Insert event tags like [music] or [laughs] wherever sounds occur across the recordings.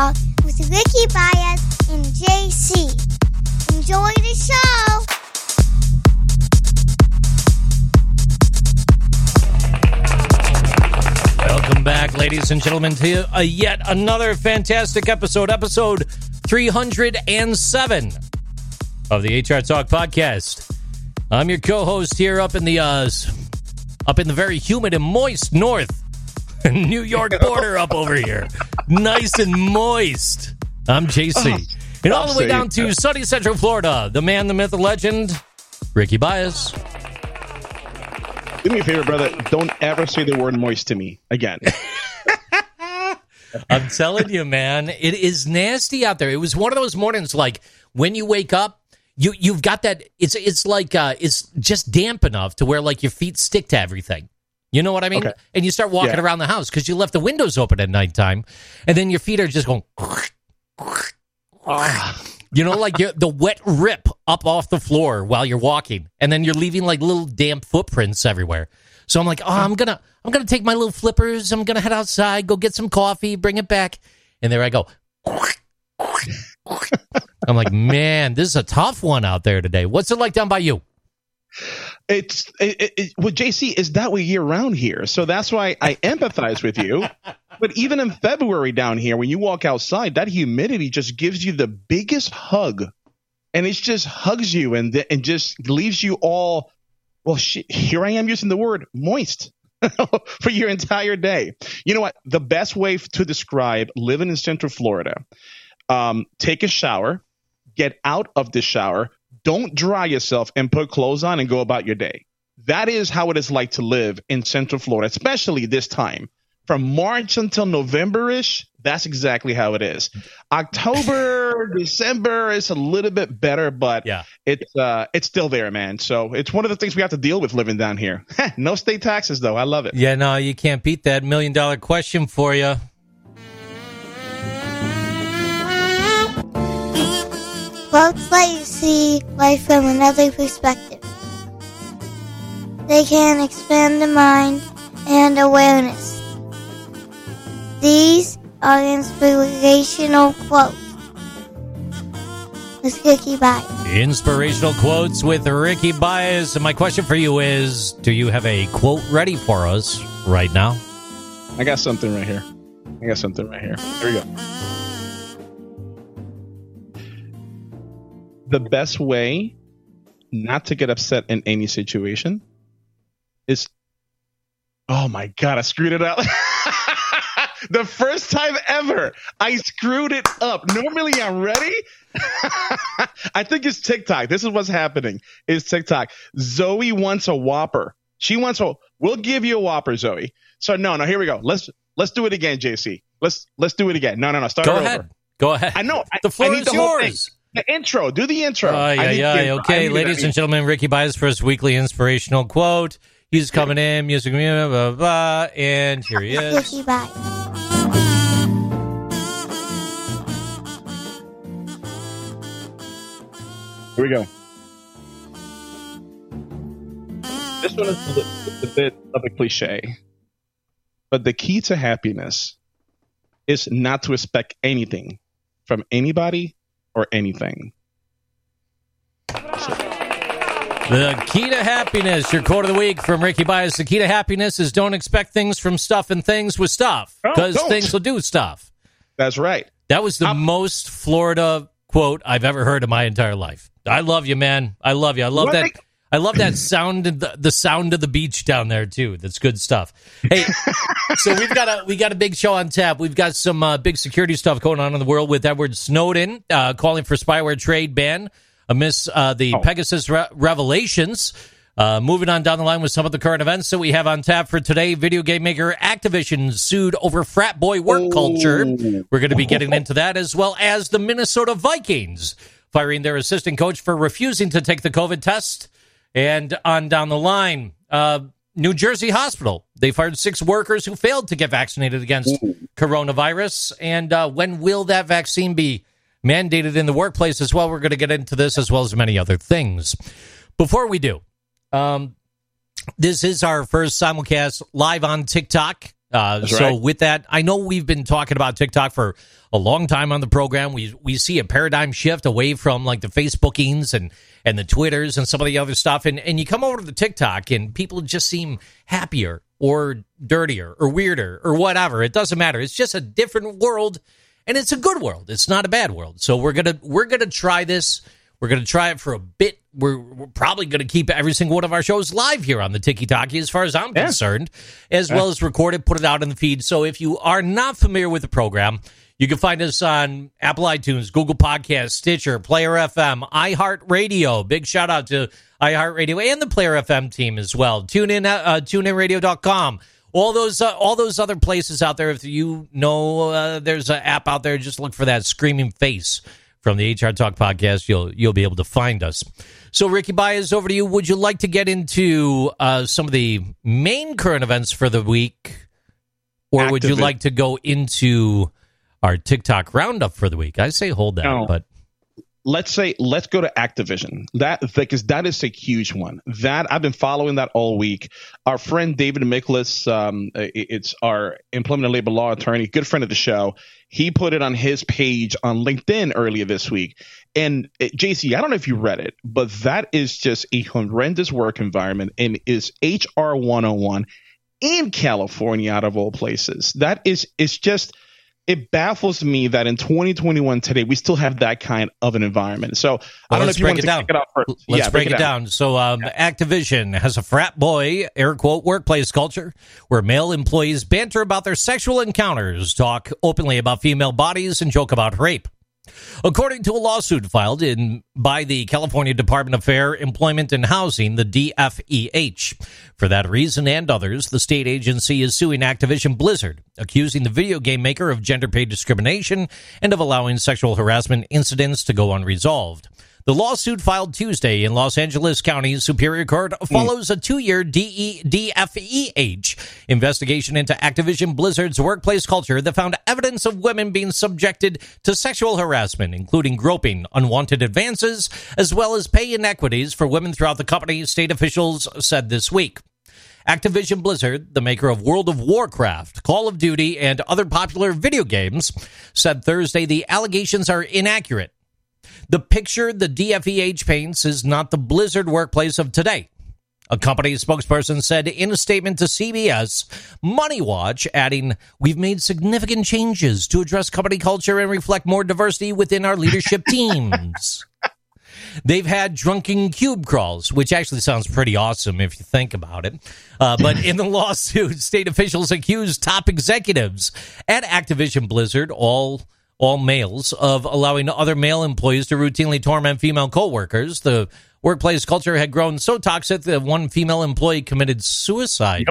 Talk with Ricky Baez and JC. Enjoy the show. Welcome back, ladies and gentlemen, to a yet another fantastic episode, episode 307 of the HR Talk podcast. I'm your co-host here up in the uh, up in the very humid and moist north [laughs] New York border up over here. Nice and moist. I'm JC. And all the way down to sunny Central Florida, the man, the myth, the legend, Ricky Baez. Do me a favor, brother. Don't ever say the word moist to me again. [laughs] I'm telling you, man, it is nasty out there. It was one of those mornings like when you wake up, you you've got that it's it's like uh it's just damp enough to where like your feet stick to everything. You know what I mean? Okay. And you start walking Yeah. around the house because you left the windows open at nighttime, and then your feet are just going. [sighs] You know, like you're, the wet rip up off the floor while you're walking, and then you're leaving like little damp footprints everywhere. So I'm like, oh, I'm gonna, I'm gonna take my little flippers. I'm gonna head outside, go get some coffee, bring it back, and there I go. [laughs] I'm like, man, this is a tough one out there today. What's it like down by you? It's it, it, well, JC is that way year round here, so that's why I [laughs] empathize with you. But even in February down here, when you walk outside, that humidity just gives you the biggest hug, and it just hugs you and and just leaves you all. Well, shit, here I am using the word moist [laughs] for your entire day. You know what? The best way to describe living in Central Florida: um, take a shower, get out of the shower, don't dry yourself and put clothes on and go about your day. That is how it is like to live in Central Florida, especially this time. From March until November ish, that's exactly how it is. October, [laughs] December is a little bit better, but Yeah. it's uh, it's still there, man. So it's one of the things we have to deal with living down here. [laughs] no state taxes, though. I love it. Yeah, no, you can't beat that million dollar question for you. Quotes let you see life from another perspective. They can expand the mind and awareness. These are inspirational quotes. With Ricky Bye. Inspirational quotes with Ricky Baez. And my question for you is Do you have a quote ready for us right now? I got something right here. I got something right here. Here we go. The best way not to get upset in any situation is. Oh my God, I screwed it up. [laughs] the first time ever, I screwed it up. Normally I'm ready. [laughs] I think it's TikTok. This is what's happening. It's TikTok. Zoe wants a Whopper. She wants a. We'll give you a Whopper, Zoe. So no, no. Here we go. Let's let's do it again, JC. Let's let's do it again. No, no, no. Start Go ahead. over. Go ahead. I know. The floor I need is the whole thing. yours. The intro. Do the intro. Oh, yeah, yeah. intro. Okay, ladies it. and gentlemen, Ricky Baez for his weekly inspirational quote. He's coming in, music, blah, blah, blah, and here he is. Ricky Bye. Here we go. This one is a, li- a bit of a cliche, but the key to happiness is not to expect anything from anybody or anything. The key to happiness, your quote of the week from Ricky Baez. The key to happiness is don't expect things from stuff and things with stuff oh, because don't. things will do stuff. That's right. That was the most Florida quote I've ever heard in my entire life. I love you, man. I love you. I love What that. make- I love that sound, of the, the sound of the beach down there too. That's good stuff. Hey, [laughs] so we've got a we got a big show on tap. We've got some uh, big security stuff going on in the world with Edward Snowden uh, calling for spyware trade ban amidst uh, the Pegasus re- revelations. Uh, moving on down the line with some of the current events that we have on tap for today. Video game maker Activision sued over frat boy work culture. We're going to be getting into that as well as the Minnesota Vikings firing their assistant coach for refusing to take the COVID test. And on down the line, uh, New Jersey hospital. They fired six workers who failed to get vaccinated against coronavirus. And uh, when will that vaccine be mandated in the workplace as well? We're going to get into this as well as many other things. Before we do, um, this is our first simulcast live on TikTok. Uh, so right. with that, I know we've been talking about TikTok for a long time on the program. We we see a paradigm shift away from like the Facebookings and and the Twitters and some of the other stuff, and and you come over to the TikTok and people just seem happier or dirtier or weirder or whatever. It doesn't matter. It's just a different world, and it's a good world. It's not a bad world. So we're gonna we're gonna try this. We're going to try it for a bit. We're, we're probably going to keep every single one of our shows live here on the Tiki Talkie, as far as I'm Yeah. concerned, as well as record it, put it out in the feed. So if you are not familiar with the program, you can find us on Apple iTunes, Google Podcasts, Stitcher, Player FM, iHeartRadio. Big shout out to iHeartRadio and the Player FM team as well. Tune in, uh, tuneinradio.com. All those, uh, all those other places out there. If you know uh, there's an app out there, just look for that screaming face from the HR Talk podcast. You'll you'll be able to find us. So, Ricky Baez, over to you. Would you like to get into uh, some of the main current events for the week, or would you like to go into our TikTok roundup for the week? I say hold that, No. but let's say let's go to Activision. That because that is a huge one. That I've been following that all week. Our friend David Miklas, um, it's our employment and labor law attorney, good friend of the show. He put it on his page on LinkedIn earlier this week. And uh, JC, I don't know if you read it, but that is just a horrendous work environment and is HR 101 in California out of all places. That is it's just it baffles me that in 2021 today we still have that kind of an environment. So I don't know if you want it to down. kick it off first. Let's yeah, break it down. So, um, Activision has a frat boy, air quote, workplace culture where male employees banter about their sexual encounters, talk openly about female bodies, and joke about rape. According to a lawsuit filed in by the California Department of Fair, Employment and Housing, the DFEH. For that reason and others, the state agency is suing Activision Blizzard, accusing the video game maker of gender pay discrimination and of allowing sexual harassment incidents to go unresolved. The lawsuit filed Tuesday in Los Angeles County Superior Court mm. follows a two-year E, DFEH investigation into Activision Blizzard's workplace culture that found evidence of women being subjected to sexual harassment, including groping, unwanted advances, as well as pay inequities for women throughout the company, state officials said this week. Activision Blizzard, the maker of World of Warcraft, Call of Duty, and other popular video games, said Thursday the allegations are inaccurate. The picture the DFEH paints is not the Blizzard workplace of today. A company spokesperson said in a statement to CBS, Money Watch, adding, We've made significant changes to address company culture and reflect more diversity within our leadership [laughs] teams. They've had drunken cube crawls, which actually sounds pretty awesome if you think about it. Uh, but in the [laughs] lawsuit, state officials accused top executives at Activision Blizzard, all all males, of allowing other male employees to routinely torment female coworkers. The workplace culture had grown so toxic that one female employee committed suicide,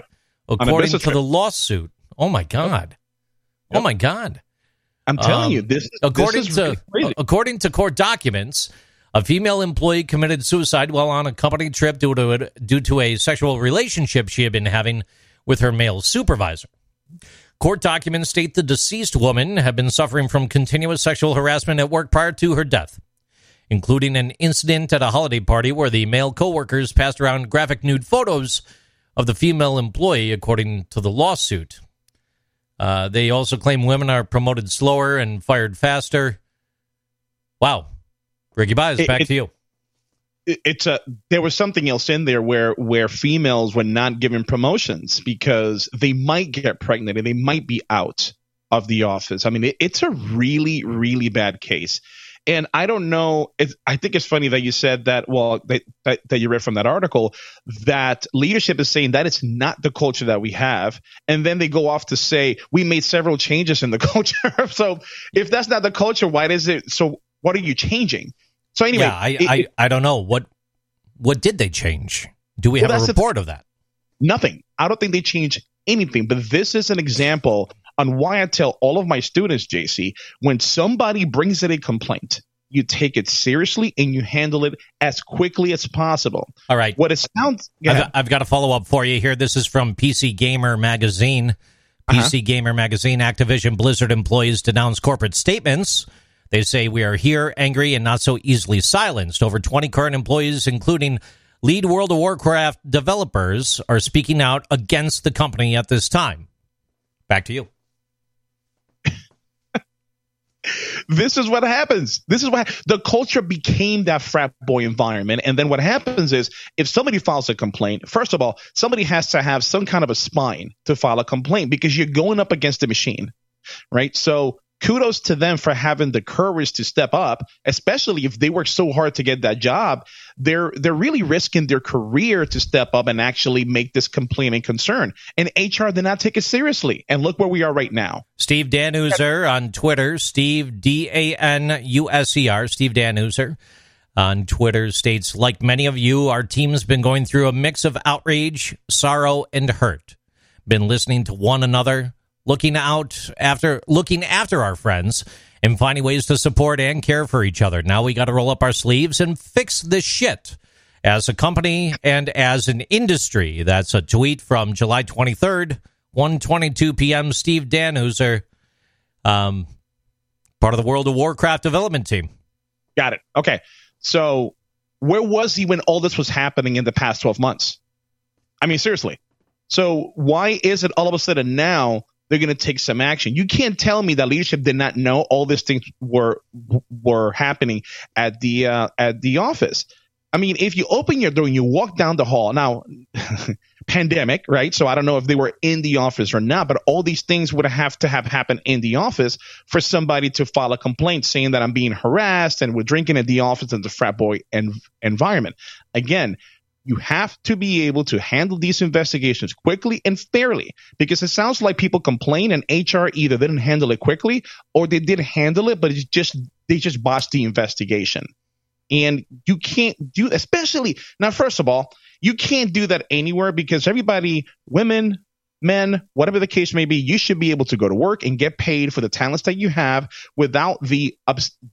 a according to the lawsuit. Oh my god! Oh my god! I'm telling Um, you, this is according this is to really according to court documents, a female employee committed suicide while on a company trip due to a, due to a sexual relationship she had been having with her male supervisor. Court documents state the deceased woman had been suffering from continuous sexual harassment at work prior to her death, including an incident at a holiday party where the male coworkers passed around graphic nude photos of the female employee, according to the lawsuit. Uh, they also claim women are promoted slower and fired faster. Wow. Ricky Baez, It- back it- to you. It- it's a there was something else in there where where females were not given promotions because they might get pregnant and they might be out of the office. I mean, it, it's a really really bad case. And I don't know. If, I think it's funny that you said that. Well, that, that that you read from that article that leadership is saying that it's not the culture that we have, and then they go off to say we made several changes in the [laughs] culture. so if that's not the culture, why is it? So what are you changing? So anyway, yeah, I, it- I, I don't know. What what did they change? Do we Well, have a report of that? Nothing. I don't think they changed anything. But this is an example on why I tell all of my students, JC, when somebody brings in a complaint, you take it seriously and you handle it as quickly as possible. All right. What it sounds, yeah, I've, I've got a follow up for you here. This is from PC Gamer Magazine. Uh-huh. PC Gamer Magazine Activision Blizzard employees denounce corporate statements. They say we are here, angry, and not so easily silenced. Over 20 current employees, including lead World of Warcraft developers, are speaking out against the company at this time. Back to you. [laughs] this is what happens. This is what the culture became that frat boy environment. And then what happens is if somebody files a complaint, first of all, somebody has to have some kind of a spine to file a complaint because you're going up against the machine, right? So kudos to them for having the courage to step up, especially if they work so hard to get that job. They're they're really risking their career to step up and actually make this complaint and concern. And HR did not take it seriously. And look where we are right now. Steve Danuser on Twitter, Steve D A N U S E R, Steve Danuser on Twitter states, like many of you, our team's been going through a mix of outrage, sorrow, and hurt. Been listening to one another, looking out after looking after our friends and finding ways to support and care for each other. Now we got to roll up our sleeves and fix this shit as a company and as an industry. That's a tweet from July 23rd, 1:22 p.m. Steve Danuser, um, part of the World of Warcraft development team. Got it. Okay. So where was he when all this was happening in the past 12 months? I mean, seriously. So why is it all of a sudden now they're going to take some action. You can't tell me that leadership did not know all these things were were happening at the uh, at the office. I mean, if you open your door and you walk down the hall now, [laughs] pandemic, right? So I don't know if they were in the office or not, but all these things would have to have happened in the office for somebody to file a complaint saying that I'm being harassed and we're drinking at the office in the frat boy en- environment. Again, you have to be able to handle these investigations quickly and fairly because it sounds like people complain and HR either didn't handle it quickly or they did handle it, but it's just they just botched the investigation. And you can't do especially now, first of all, you can't do that anywhere because everybody, women, men, whatever the case may be, you should be able to go to work and get paid for the talents that you have without the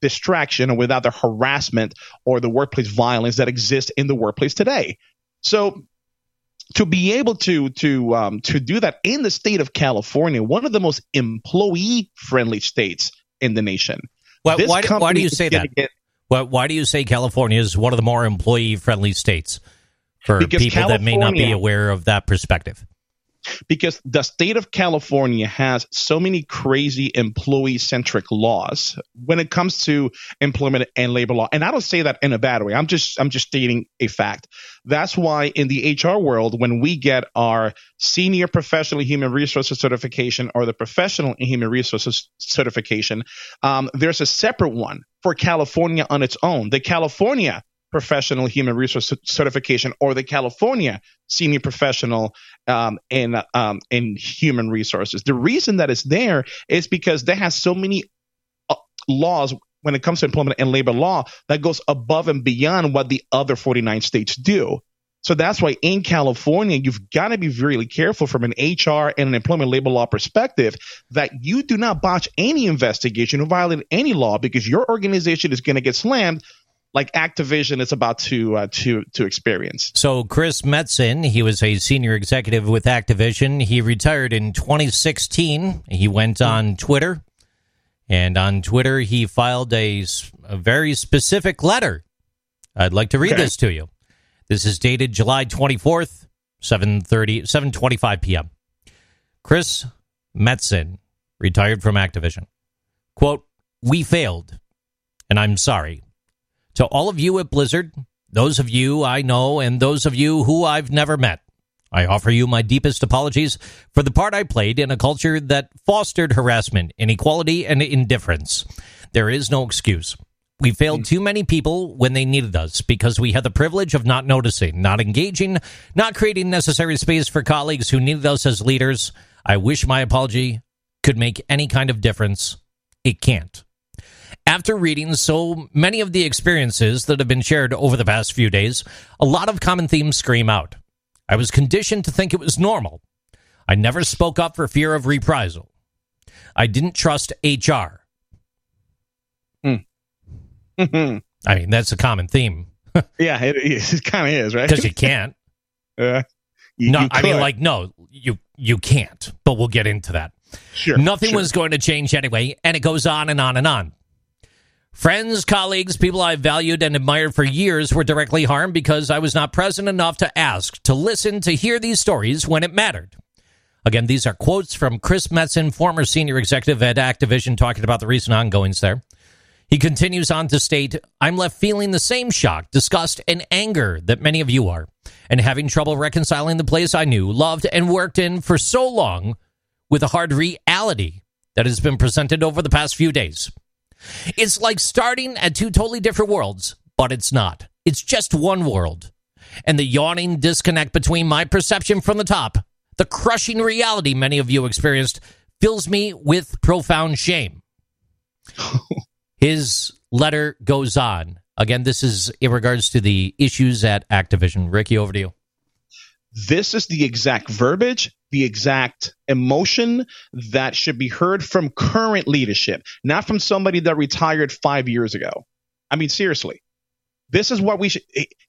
distraction or without the harassment or the workplace violence that exists in the workplace today. So to be able to to um, to do that in the state of California, one of the most employee friendly states in the nation. Why, why, why do you say that? Get, why, why do you say California is one of the more employee friendly states for people California, that may not be aware of that perspective? Because the state of California has so many crazy employee centric laws when it comes to employment and labor law. And I don't say that in a bad way. I'm just I'm just stating a fact. That's why in the HR world, when we get our senior professional human resources certification or the professional human resources certification, um, there's a separate one for California on its own. The California professional human resource certification or the California senior professional um, in um, in human resources. The reason that it's there is because they have so many uh, laws when it comes to employment and labor law that goes above and beyond what the other 49 states do. So that's why in California, you've got to be really careful from an HR and an employment labor law perspective that you do not botch any investigation or violate any law because your organization is going to get slammed like Activision is about to uh, to to experience. So Chris Metzen, he was a senior executive with Activision. He retired in 2016. He went on Twitter, and on Twitter he filed a, a very specific letter. I'd like to read okay. this to you. This is dated July 24th, 7:30 7:25 p.m. Chris Metzen retired from Activision. Quote, "We failed, and I'm sorry." To all of you at Blizzard, those of you I know, and those of you who I've never met, I offer you my deepest apologies for the part I played in a culture that fostered harassment, inequality, and indifference. There is no excuse. We failed too many people when they needed us because we had the privilege of not noticing, not engaging, not creating necessary space for colleagues who needed us as leaders. I wish my apology could make any kind of difference. It can't. After reading so many of the experiences that have been shared over the past few days, a lot of common themes scream out. I was conditioned to think it was normal. I never spoke up for fear of reprisal. I didn't trust HR. Mm. [laughs] I mean, that's a common theme. [laughs] yeah, it, it kind of is, right? Because you can't. [laughs] Uh, you, no, you I mean, like, no, you you can't. But we'll get into that. Sure. Nothing sure. was going to change anyway, and it goes on and on and on. Friends, colleagues, people I've valued and admired for years were directly harmed because I was not present enough to ask, to listen, to hear these stories when it mattered. Again, these are quotes from Chris Metzen, former senior executive at Activision, talking about the recent ongoings there. He continues on to state, I'm left feeling the same shock, disgust, and anger that many of you are, and having trouble reconciling the place I knew, loved, and worked in for so long with the hard reality that has been presented over the past few days. It's like starting at two totally different worlds, but it's not. It's just one world. And the yawning disconnect between my perception from the top, the crushing reality many of you experienced, fills me with profound shame. [laughs] His letter goes on. Again, this is in regards to the issues at Activision. Ricky, over to you. This is the exact verbiage, the exact emotion that should be heard from current leadership, not from somebody that retired five years ago. I mean, seriously. This is what we should.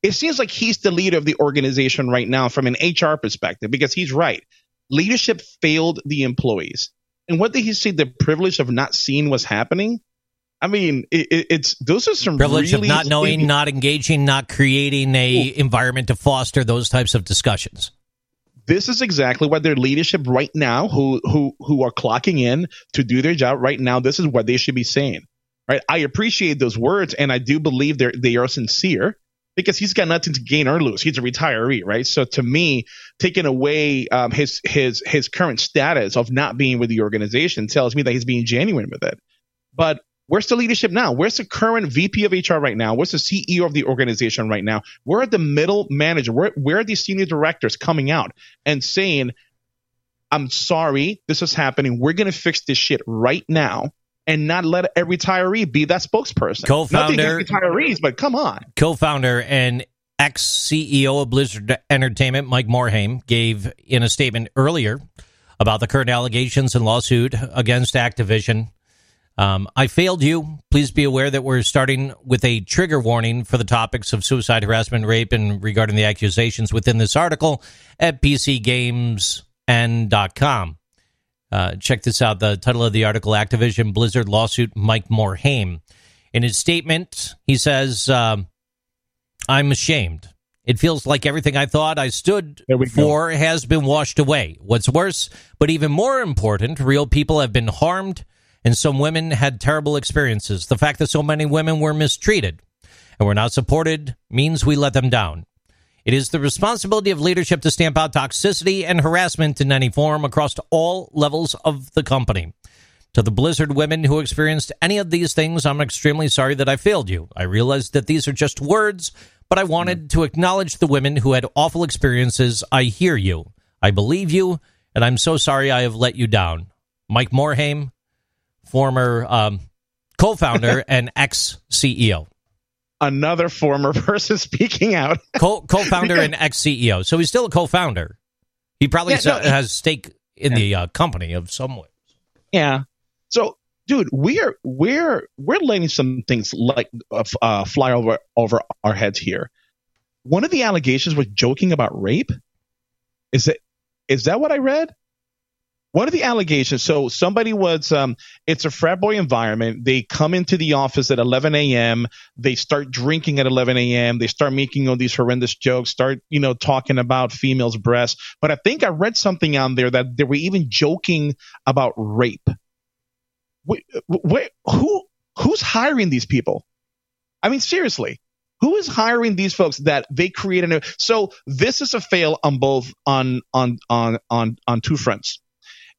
It seems like he's the leader of the organization right now from an HR perspective because he's right. Leadership failed the employees. And what did he say? The privilege of not seeing what's happening? I mean, it, it's those are some privilege really of not knowing, not engaging, not creating a Ooh. environment to foster those types of discussions. This is exactly what their leadership right now, who who who are clocking in to do their job right now, this is what they should be saying. Right? I appreciate those words, and I do believe they they are sincere because he's got nothing to gain or lose. He's a retiree, right? So to me, taking away um, his his his current status of not being with the organization tells me that he's being genuine with it. But Where's the leadership now? Where's the current VP of HR right now? Where's the CEO of the organization right now? Where are the middle manager? Where, where are these senior directors coming out and saying, I'm sorry, this is happening. We're going to fix this shit right now and not let a retiree be that spokesperson. Co-founder, retirees, but come on. Co-founder and ex CEO of Blizzard Entertainment, Mike Morhaime, gave in a statement earlier about the current allegations and lawsuit against Activision um, I failed you. Please be aware that we're starting with a trigger warning for the topics of suicide, harassment, rape, and regarding the accusations within this article at pcgamesn.com. Uh, check this out. The title of the article Activision Blizzard lawsuit, Mike Morhaime. In his statement, he says, um, I'm ashamed. It feels like everything I thought I stood for go. has been washed away. What's worse, but even more important, real people have been harmed and some women had terrible experiences. The fact that so many women were mistreated and were not supported means we let them down. It is the responsibility of leadership to stamp out toxicity and harassment in any form across all levels of the company. To the Blizzard women who experienced any of these things, I'm extremely sorry that I failed you. I realize that these are just words, but I wanted to acknowledge the women who had awful experiences. I hear you. I believe you, and I'm so sorry I have let you down. Mike Morhaime, former um, co-founder [laughs] and ex CEO. Another former person [laughs] speaking out. Co- co-founder [laughs] and ex CEO. So he's still a co-founder. He probably yeah, no, has stake in yeah. the uh, company of some way. Yeah. So, dude, we're we're we're letting some things like uh, uh, fly over over our heads here. One of the allegations was joking about rape. Is it? Is that what I read? One of the allegations, so somebody was, um, it's a frat boy environment. They come into the office at 11 a.m. They start drinking at 11 a.m. They start making all these horrendous jokes, start, you know, talking about females' breasts. But I think I read something on there that they were even joking about rape. Wait, wait, who, who's hiring these people? I mean, seriously who is hiring these folks that they create a new so this is a fail on both on on on on on two fronts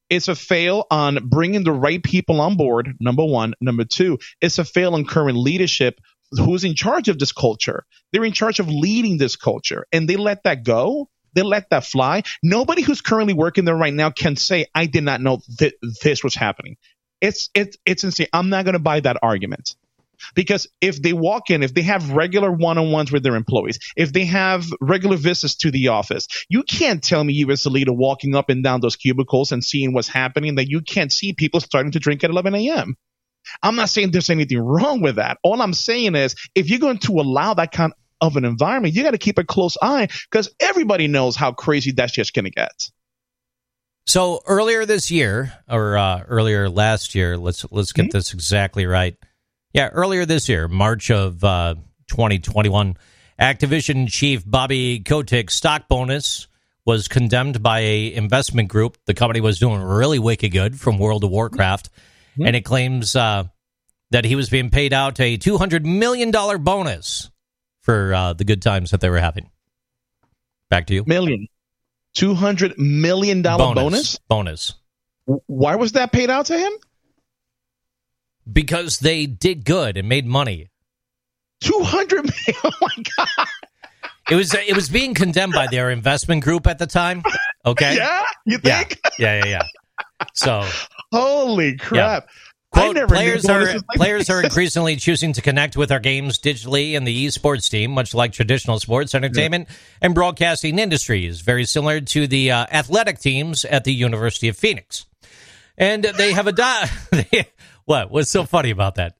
it's a fail on bringing the right people on board, number one. Number two, it's a fail on current leadership who's in charge of this culture. They're in charge of leading this culture and they let that go. They let that fly. Nobody who's currently working there right now can say, I did not know that this was happening. It's, it's, it's insane. I'm not going to buy that argument. Because if they walk in, if they have regular one on ones with their employees, if they have regular visits to the office, you can't tell me you as a leader walking up and down those cubicles and seeing what's happening that you can't see people starting to drink at 11 a.m. I'm not saying there's anything wrong with that. All I'm saying is if you're going to allow that kind of an environment, you got to keep a close eye because everybody knows how crazy that's just going to get. So earlier this year, or uh, earlier last year, let's let's get mm-hmm. this exactly right. Yeah, earlier this year, March of uh, 2021, Activision chief Bobby Kotick stock bonus was condemned by a investment group. The company was doing really wicked good from World of Warcraft, mm-hmm. and it claims uh, that he was being paid out a two hundred million dollar bonus for uh, the good times that they were having. Back to you. Million. Two hundred million dollar bonus. Bonus. Why was that paid out to him? Because they did good and made money. Two hundred million. [laughs] Oh my god. It was it was being condemned by their investment group at the time. Okay. [laughs] Yeah. You think? Yeah. Yeah. Yeah. yeah. So. Holy crap. Yeah. Quote, players are like players are increasingly choosing to connect with our games digitally in the esports team, much like traditional sports, entertainment, yeah. and broadcasting industries, very similar to the uh, athletic teams at the University of Phoenix. And they have a di- [laughs] what? What's so funny about that?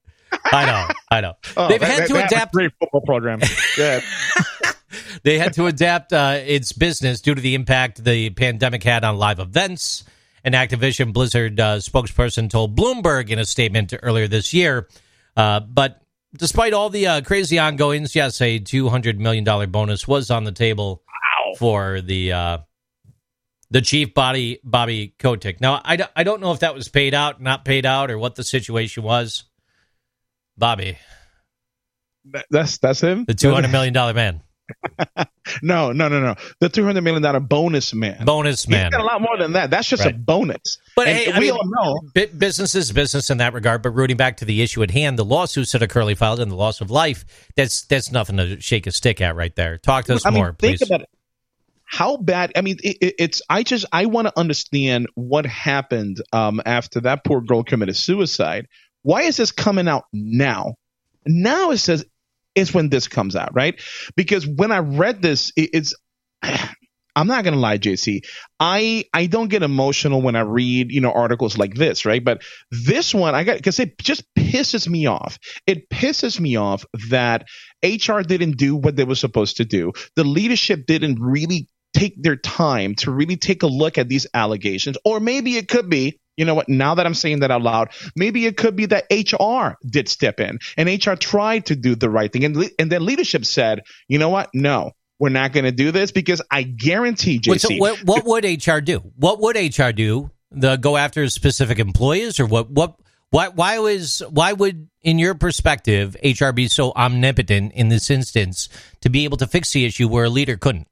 I know, I know. [laughs] Oh, They've that, had to that, adapt. Great football program. Yeah. [laughs] they had to adapt uh, its business due to the impact the pandemic had on live events an Activision Blizzard uh, spokesperson told Bloomberg in a statement earlier this year. Uh, but despite all the uh, crazy ongoings, yes, a $200 million bonus was on the table wow. for the uh, the chief body Bobby Kotick. Now, I, I don't know if that was paid out, not paid out, or what the situation was. Bobby. That's that's him. The two hundred million dollar man. [laughs] no, no, no, no. The two hundred million dollar bonus man. Bonus man. He's got a lot more than that. That's just right. a bonus. But hey, we mean, all know business is business in that regard. But rooting back to the issue at hand, the lawsuits that are currently filed and the loss of life, that's that's nothing to shake a stick at right there. Talk to us I more, mean, please. Think about it. How bad? I mean, it, it's. I just. I want to understand what happened um, after that poor girl committed suicide. Why is this coming out now? Now it says it's when this comes out, right? Because when I read this, it, it's [sighs] I'm not gonna lie, JC. I I don't get emotional when I read you know articles like this, right? But this one I got because it just pisses me off. It pisses me off that HR didn't do what they were supposed to do. The leadership didn't really take their time to really take a look at these allegations, or maybe it could be you know what? Now that I'm saying that out loud, maybe it could be that HR did step in and HR tried to do the right thing. And, and then leadership said, you know what? No, we're not going to do this because I guarantee, JC. Wait, so what, what would HR do? What would HR do? The go after specific employees or what? What? Why? Why was? Why would, in your perspective, HR be so omnipotent in this instance to be able to fix the issue where a leader couldn't?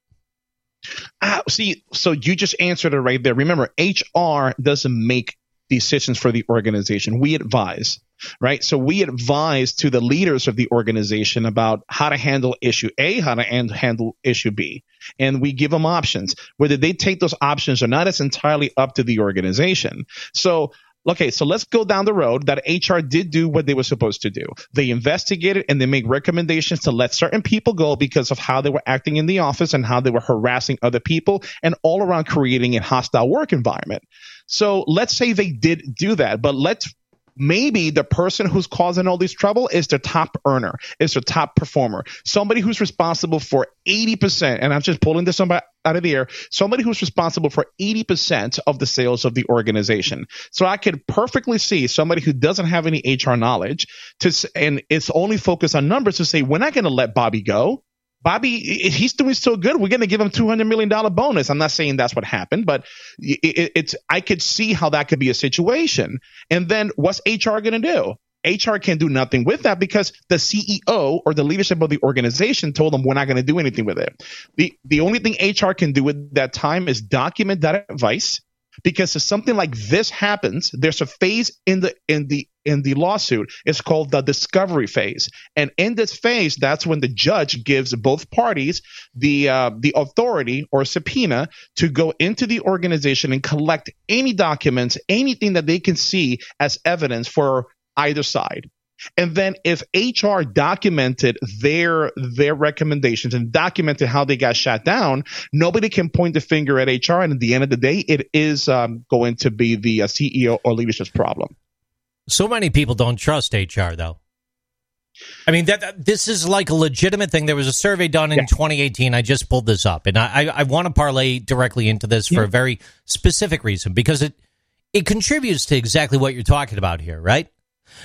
Uh, see, so you just answered it right there. Remember, HR doesn't make decisions for the organization. We advise, right? So we advise to the leaders of the organization about how to handle issue A, how to handle issue B. And we give them options. Whether they take those options or not, it's entirely up to the organization. So Okay, so let's go down the road that HR did do what they were supposed to do. They investigated and they make recommendations to let certain people go because of how they were acting in the office and how they were harassing other people and all around creating a hostile work environment. So let's say they did do that, but let's maybe the person who's causing all this trouble is the top earner, is the top performer, somebody who's responsible for 80%, and I'm just pulling this out of the air, somebody who's responsible for 80% of the sales of the organization. So I could perfectly see somebody who doesn't have any HR knowledge to, and it's only focused on numbers to say, we're not going to let Bobby go. Bobby, he's doing so good. We're going to give him two hundred million dollar bonus. I'm not saying that's what happened, but it, it's I could see how that could be a situation. And then what's HR going to do? HR can do nothing with that because the CEO or the leadership of the organization told them we're not going to do anything with it. The the only thing HR can do with that time is document that advice because if something like this happens, there's a phase in the in the in the lawsuit. It's called the discovery phase, and in this phase, that's when the judge gives both parties the uh, the authority or subpoena to go into the organization and collect any documents, anything that they can see as evidence for either side. And then if HR documented their their recommendations and documented how they got shut down, nobody can point the finger at HR. And at the end of the day, it is um, going to be the uh, CEO or leadership's problem. So many people don't trust HR, though. I mean that, that, this is like a legitimate thing. There was a survey done in yeah. 2018. I just pulled this up, and I, I, I want to parlay directly into this for yeah. a very specific reason because it it contributes to exactly what you're talking about here, right?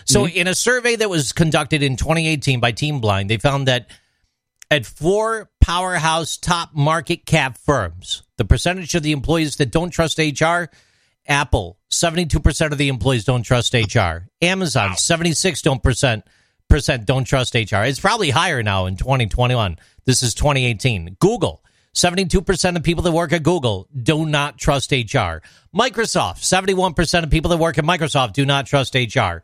So, mm-hmm. in a survey that was conducted in 2018 by Team Blind, they found that at four powerhouse top market cap firms. The percentage of the employees that don't trust HR Apple, 72% of the employees don't trust HR. Amazon, 76 don't percent percent don't trust HR. It's probably higher now in 2021. This is 2018. Google, 72% of people that work at Google do not trust HR. Microsoft, 71% of people that work at Microsoft do not trust HR.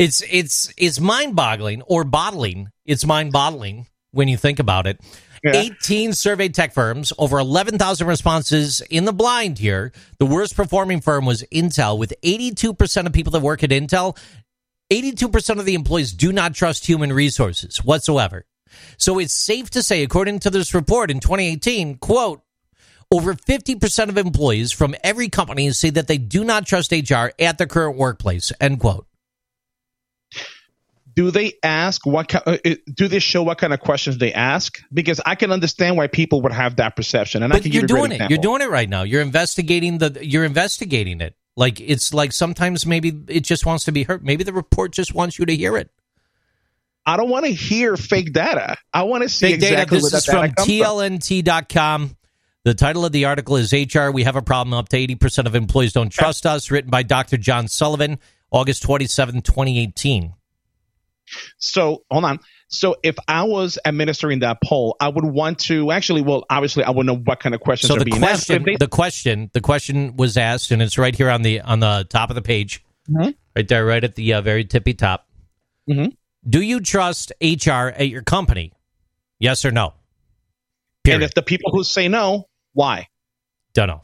It's it's it's mind-boggling or bottling. It's mind-boggling when you think about it. Yeah. 18 surveyed tech firms, over 11,000 responses in the blind here. The worst performing firm was Intel, with 82% of people that work at Intel, 82% of the employees do not trust human resources whatsoever. So it's safe to say, according to this report in 2018, quote, over 50% of employees from every company say that they do not trust HR at their current workplace, end quote do they ask what uh, do they show what kind of questions they ask? Because i can understand why people would have that perception and but I can you're doing it. You're doing it right now. You're investigating the you're investigating it. Like it's like sometimes maybe it just wants to be heard. Maybe the report just wants you to hear it. I don't want to hear fake data. I want to see fake exactly data this is from tlnt.com the title of the article is hr we have a problem. Up to 80% of employees don't trust us. Written by dr john sullivan august 27 2018 so hold on. So if I was administering that poll, I would want to actually. Well, obviously, I would know what kind of questions so are the being question, asked. They, the question, the question was asked, and it's right here on the on the top of the page, mm-hmm. right there, right at the uh, very tippy top. Mm-hmm. Do you trust HR at your company? Yes or no? Period. And if the people who say no, why? Don't know.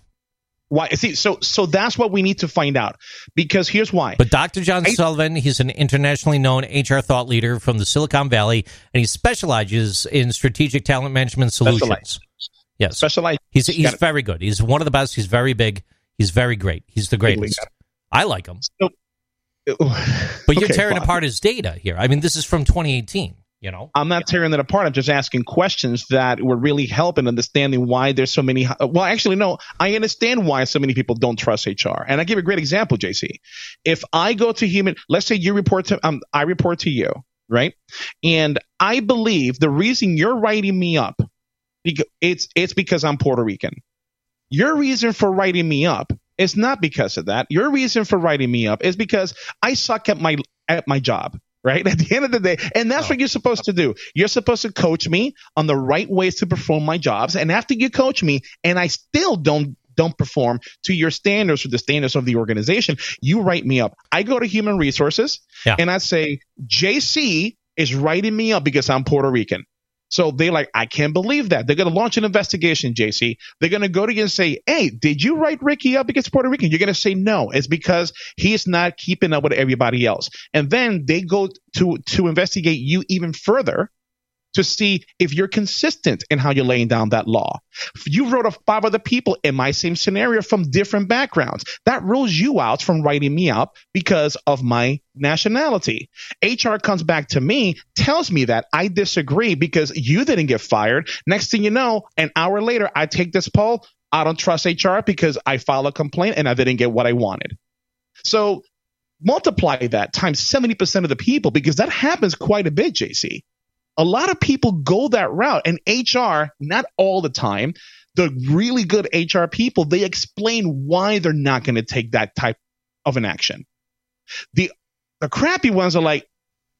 Why? See, so so that's what we need to find out because here's why. But Dr. John I, Sullivan, he's an internationally known HR thought leader from the Silicon Valley, and he specializes in strategic talent management solutions. Yes, specialized. He's he's very good. He's one of the best. He's very big. He's very great. He's the greatest. I like him. So, but you're okay, tearing apart his data here. I mean, this is from 2018 you know? I'm not tearing it apart. I'm just asking questions that would really help in understanding why there's so many well actually no i understand why so many people don't trust hr and i give a great example jc if i go to human let's say you report to um, i report to you right? And i believe the reason you're writing me up it's it's because i'm puerto rican. Your reason for writing me up is not because of that. Your reason for writing me up is because I suck at my at my job right? [laughs] At the end of the day, and that's oh. what you're supposed to do. You're supposed to coach me on the right ways to perform my jobs. And after you coach me, and I still don't don't perform to your standards or the standards of the organization, you write me up. I go to human resources yeah. and I say, JC is writing me up because I'm Puerto Rican. So they like, I can't believe that. They're going to launch an investigation, JC. They're going to go to you and say, Hey, did you write Ricky up because Puerto Rican? You're going to say no. It's because he's not keeping up with everybody else. And then they go to, to investigate you even further to see if you're consistent in how you're laying down that law. You wrote of five other people in my same scenario from different backgrounds. That rules you out from writing me up because of my nationality. HR comes back to me, tells me that I disagree because you didn't get fired. Next thing you know, an hour later, I take this poll. I don't trust HR because I filed a complaint and I didn't get what I wanted. So multiply that times 70% of the people because that happens quite a bit, JC a lot of people go that route and HR, not all the time, the really good HR people, they explain why they're not going to take that type of an action. The, the crappy ones are like,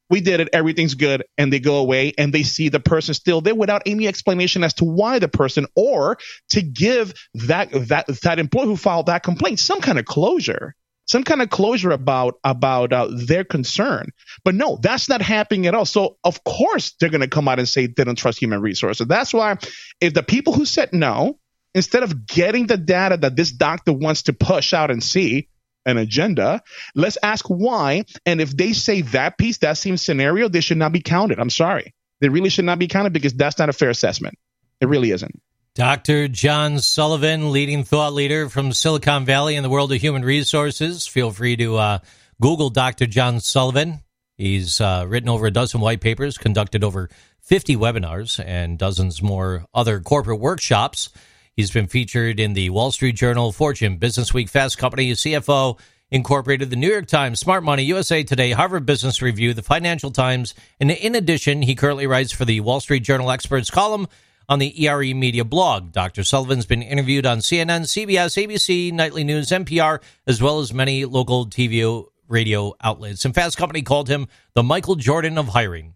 we did it, everything's good, and they go away and they see the person still there without any explanation as to why the person or to give that that that employee who filed that complaint some kind of closure some kind of closure about about uh, their concern. But no, that's not happening at all. So of course they're going to come out and say they don't trust human resources. That's why if the people who said no, instead of getting the data that this doctor wants to push out and see an agenda, let's ask why. And if they say that piece, that same scenario, they should not be counted. I'm sorry. They really should not be counted because that's not a fair assessment. It really isn't. Dr. John Sullivan, leading thought leader from Silicon Valley in the world of human resources. Feel free to uh, Google Dr. John Sullivan. He's uh, written over a dozen white papers, conducted over 50 webinars, and dozens more other corporate workshops. He's been featured in the Wall Street Journal, Fortune, Business Week, Fast Company, CFO, Incorporated, the New York Times, Smart Money, USA Today, Harvard Business Review, the Financial Times, and in addition, he currently writes for the Wall Street Journal Experts column on the ERE Media blog. Dr. Sullivan's been interviewed on CNN, CBS, ABC, Nightly News, NPR, as well as many local TV radio outlets. And Fast Company called him the Michael Jordan of hiring.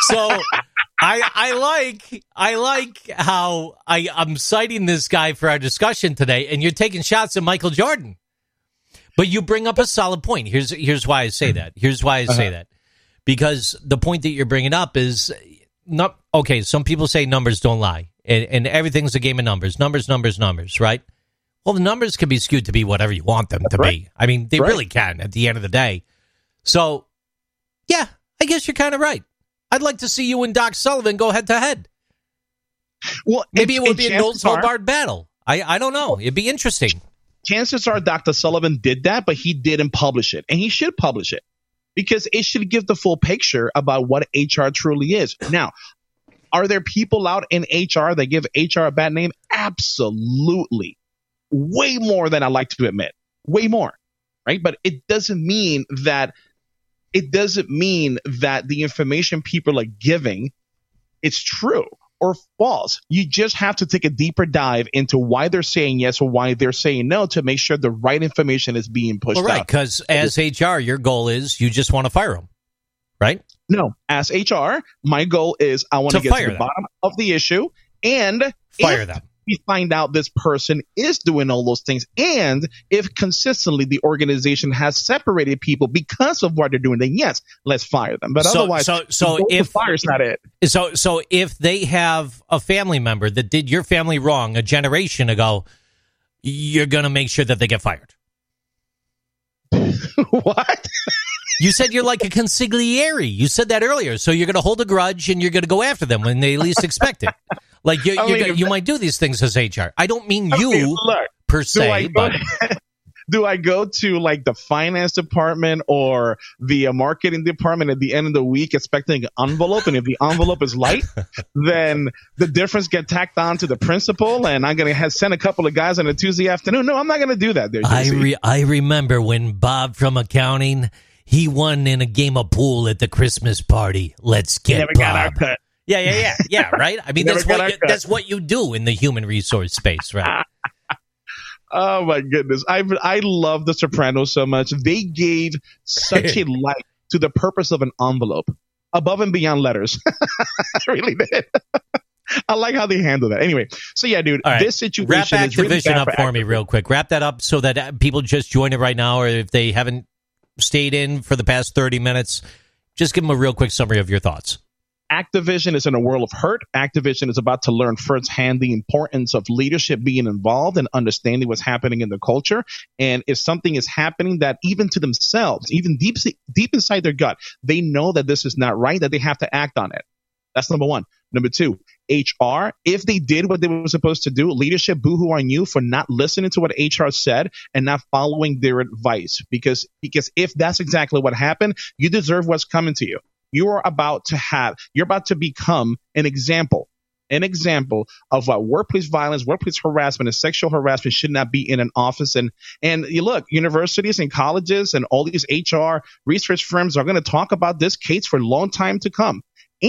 so I I like I like how I I'm citing this guy for our discussion today, and you're taking shots at Michael Jordan. But you bring up a solid point. Here's here's why I say that. Here's why I say uh-huh. that. Because the point that you're bringing up is not okay. Some people say numbers don't lie, and, and everything's a game of numbers. Numbers, numbers, numbers. Right? Well, the numbers can be skewed to be whatever you want them to right. be. I mean, they right. really can at the end of the day. So, yeah, I guess you're kind of right. I'd like to see you and Doc Sullivan go head to head. Well, maybe it, it would be a no barred battle. I I don't know. It'd be interesting chances are Dr. Sullivan did that, but he didn't publish it. And he should publish it because it should give the full picture about what HR truly is. Now, are there people out in HR that give HR a bad name? Absolutely. Way more than I like to admit. Way more. Right? But it doesn't mean that it doesn't mean that the information people are giving it's true or false. You just have to take a deeper dive into why they're saying yes or why they're saying no to make sure the right information is being pushed well, right, because as HR, your goal is you just want to fire them, right? No, as HR, my goal is I want to, get to the them. bottom of the issue and fire them we find out this person is doing all those things. And if consistently the organization has separated people because of what they're doing then yes let's fire them. But so, otherwise so so if fire's not it. So so if they have a family member that did your family wrong a generation ago you're going to make sure that they get fired. [laughs] What you said you're like a consigliere. You said that earlier. So you're going to hold a grudge and you're going to go after them when they least expect it. Like you, [laughs] mean, you might do these things as HR. I don't mean you look, per se, but. [laughs] do I go to like the finance department or the uh, marketing department at the end of the week expecting an envelope? And if the envelope is light, [laughs] then the difference get tacked on to the principal and I'm going to send a couple of guys on a Tuesday afternoon. No, I'm not going to do that. There, I, re- I remember when Bob from accounting, he won in a game of pool at the Christmas party. Let's get Bob. Yeah, yeah, yeah, yeah. [laughs] Right. I mean, that's what you, that's what you do in the human resource space, right? [laughs] oh my goodness, I I love The Sopranos so much. They gave such a [laughs] light to the purpose of an envelope, above and beyond letters. I really did. I like how they handle that. Anyway, so yeah, dude, right. this situation wrap Activision really up for, for me real quick. Wrap that up so that uh, people just join it right now, or if they haven't stayed in for the past thirty minutes, just give them a real quick summary of your thoughts. Activision is in a world of hurt. Activision is about to learn firsthand the importance of leadership being involved and understanding what's happening in the culture. And if something is happening that even to themselves, even deep, deep inside their gut, they know that this is not right, that they have to act on it. That's number one. Number two, HR, if they did what they were supposed to do, leadership boohoo on you for not listening to what HR said and not following their advice. Because, because if that's exactly what happened, you deserve what's coming to you you are about to have, you're about to become an example, an example of what workplace violence, workplace harassment, and sexual harassment should not be in an office. And and you look, universities and colleges and all these HR research firms are going to talk about this case for a long time to come.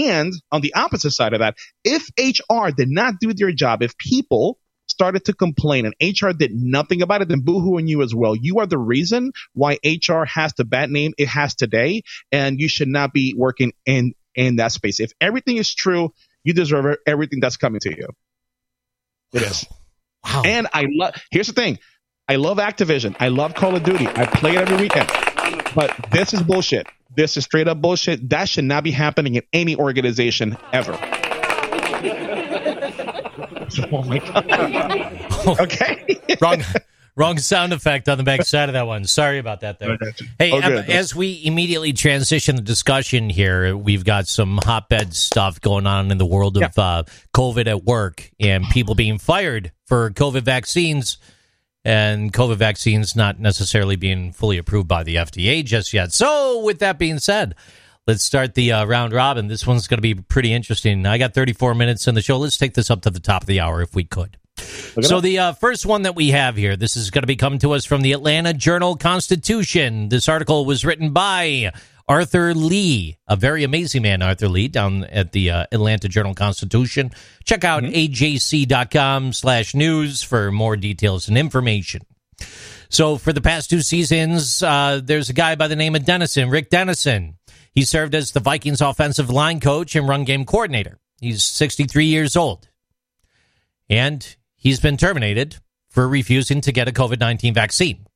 And on the opposite side of that, if HR did not do their job, if people started to complain and HR did nothing about it, then boohooing you as well. You are the reason why HR has the bad name it has today, and you should not be working in in that space. If everything is true, you deserve everything that's coming to you. It is. Wow. And I love. Here's the thing. I love Activision. I love Call of Duty. I play it every weekend. But this is bullshit. This is straight up bullshit. That should not be happening in any organization ever. [laughs] oh my god. [laughs] okay. Wrong. [laughs] Wrong sound effect on the back side of that one. Sorry about that there. Hey, oh, as we immediately transition the discussion here, we've got some hotbed stuff going on in the world of yeah. uh, COVID at work and people being fired for COVID vaccines and COVID vaccines not necessarily being fully approved by the FDA just yet. So, with that being said, Let's start the uh, round robin. This one's going to be pretty interesting. I got 34 minutes in the show. Let's take this up to the top of the hour if we could. So, the uh, first one that we have here, this is going to be coming to us from the Atlanta Journal Constitution. This article was written by Arthur Lee, a very amazing man, Arthur Lee, down at the uh, Atlanta Journal Constitution. Check out ajc.com slash news for more details and information. So for the past two seasons, uh, there's a guy by the name of Dennison, Rick Dennison. He served as the Vikings offensive line coach and run game coordinator. He's 63 years old. And he's been terminated for refusing to get a COVID 19 vaccine.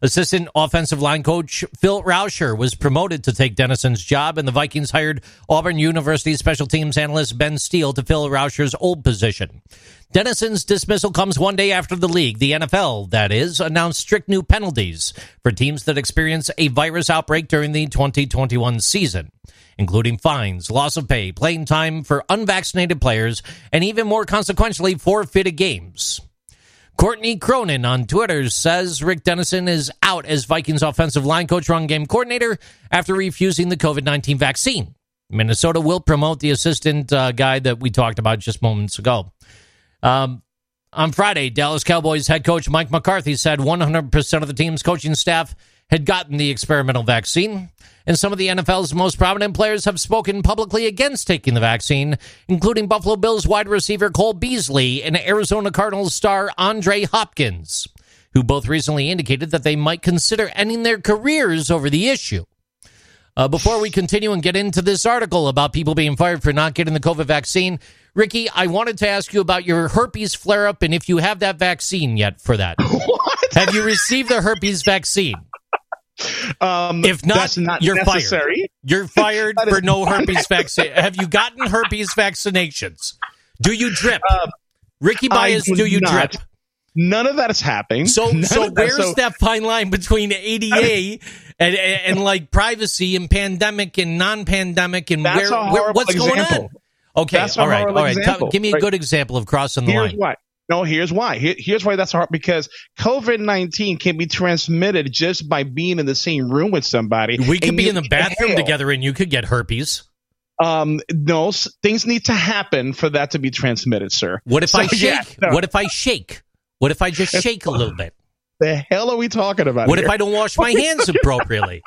Assistant offensive line coach Phil Rauscher was promoted to take Dennison's job, and the Vikings hired Auburn University special teams analyst Ben Steele to fill Rauscher's old position. Dennison's dismissal comes one day after the league, the NFL, that is, announced strict new penalties for teams that experience a virus outbreak during the 2021 season, including fines, loss of pay, playing time for unvaccinated players, and even more consequentially, forfeited games. Courtney Cronin on Twitter says Rick Dennison is out as Vikings offensive line coach, run game coordinator after refusing the COVID 19 vaccine. Minnesota will promote the assistant uh, guy that we talked about just moments ago. Um, on Friday, Dallas Cowboys head coach Mike McCarthy said 100% of the team's coaching staff had gotten the experimental vaccine, and some of the NFL's most prominent players have spoken publicly against taking the vaccine, including Buffalo Bills wide receiver Cole Beasley and Arizona Cardinals star DeAndre Hopkins, who both recently indicated that they might consider ending their careers over the issue. Uh, before we continue and get into this article about people being fired for not getting the COVID vaccine, Ricky, I wanted to ask you about your herpes flare up and if you have that vaccine yet for that. [laughs] What? Have you received the herpes vaccine? Um, If not, not you're fired. You're [laughs] fired for no herpes vaccine. Have you gotten herpes vaccinations? Do you drip? Um, Ricky I Baez, do do you not. drip? None of that is happening. So, [laughs] None so of that- where's so- that fine line between ADA and, [laughs] and, and like privacy and pandemic and non-pandemic and where, where what's going on? Okay, all right, all. Tell- give me a Right. good example of crossing the Here's line. why. No, here's why. Here- here's why that's hard because COVID nineteen can be transmitted just by being in the same room with somebody. We could be in the bathroom together and you could get herpes. Um, no, s- things need to happen for that to be transmitted, sir. What if So, I [laughs] shake? yeah, no. What if I shake? What if I just shake a little bit? The hell are we talking about? What here? if I don't wash my [laughs] hands appropriately?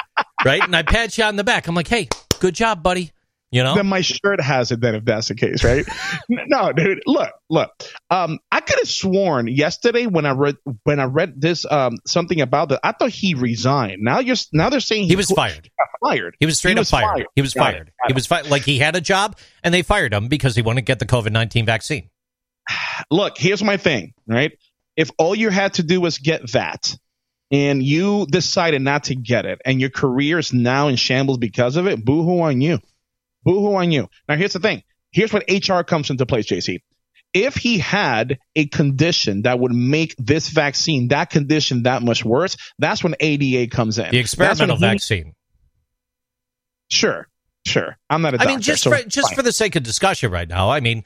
Right? And I pat you on the back. I'm like, hey, good job, buddy. You know? then my shirt has it then if that's the case right [laughs] no dude look look um i could have sworn yesterday when i read when i read this um something about that i thought he resigned now you're now they're saying He was quit- fired. fired He was straight He up was fired. fired. He was Got fired. He it. was fired. Like he had a job and they fired him because he wanted to get the COVID 19 vaccine. [sighs] look here's my thing right if all you had to do was get that and you decided not to get it and your career is now in shambles because of it boo-hoo on you boo-hoo on you now here's the thing here's what hr comes into place jc if he had a condition that would make this vaccine that condition that much worse that's when ada comes in The experimental he- vaccine. sure sure i'm not a I doctor I mean, just so for, just fine. for the sake of discussion right now, I mean,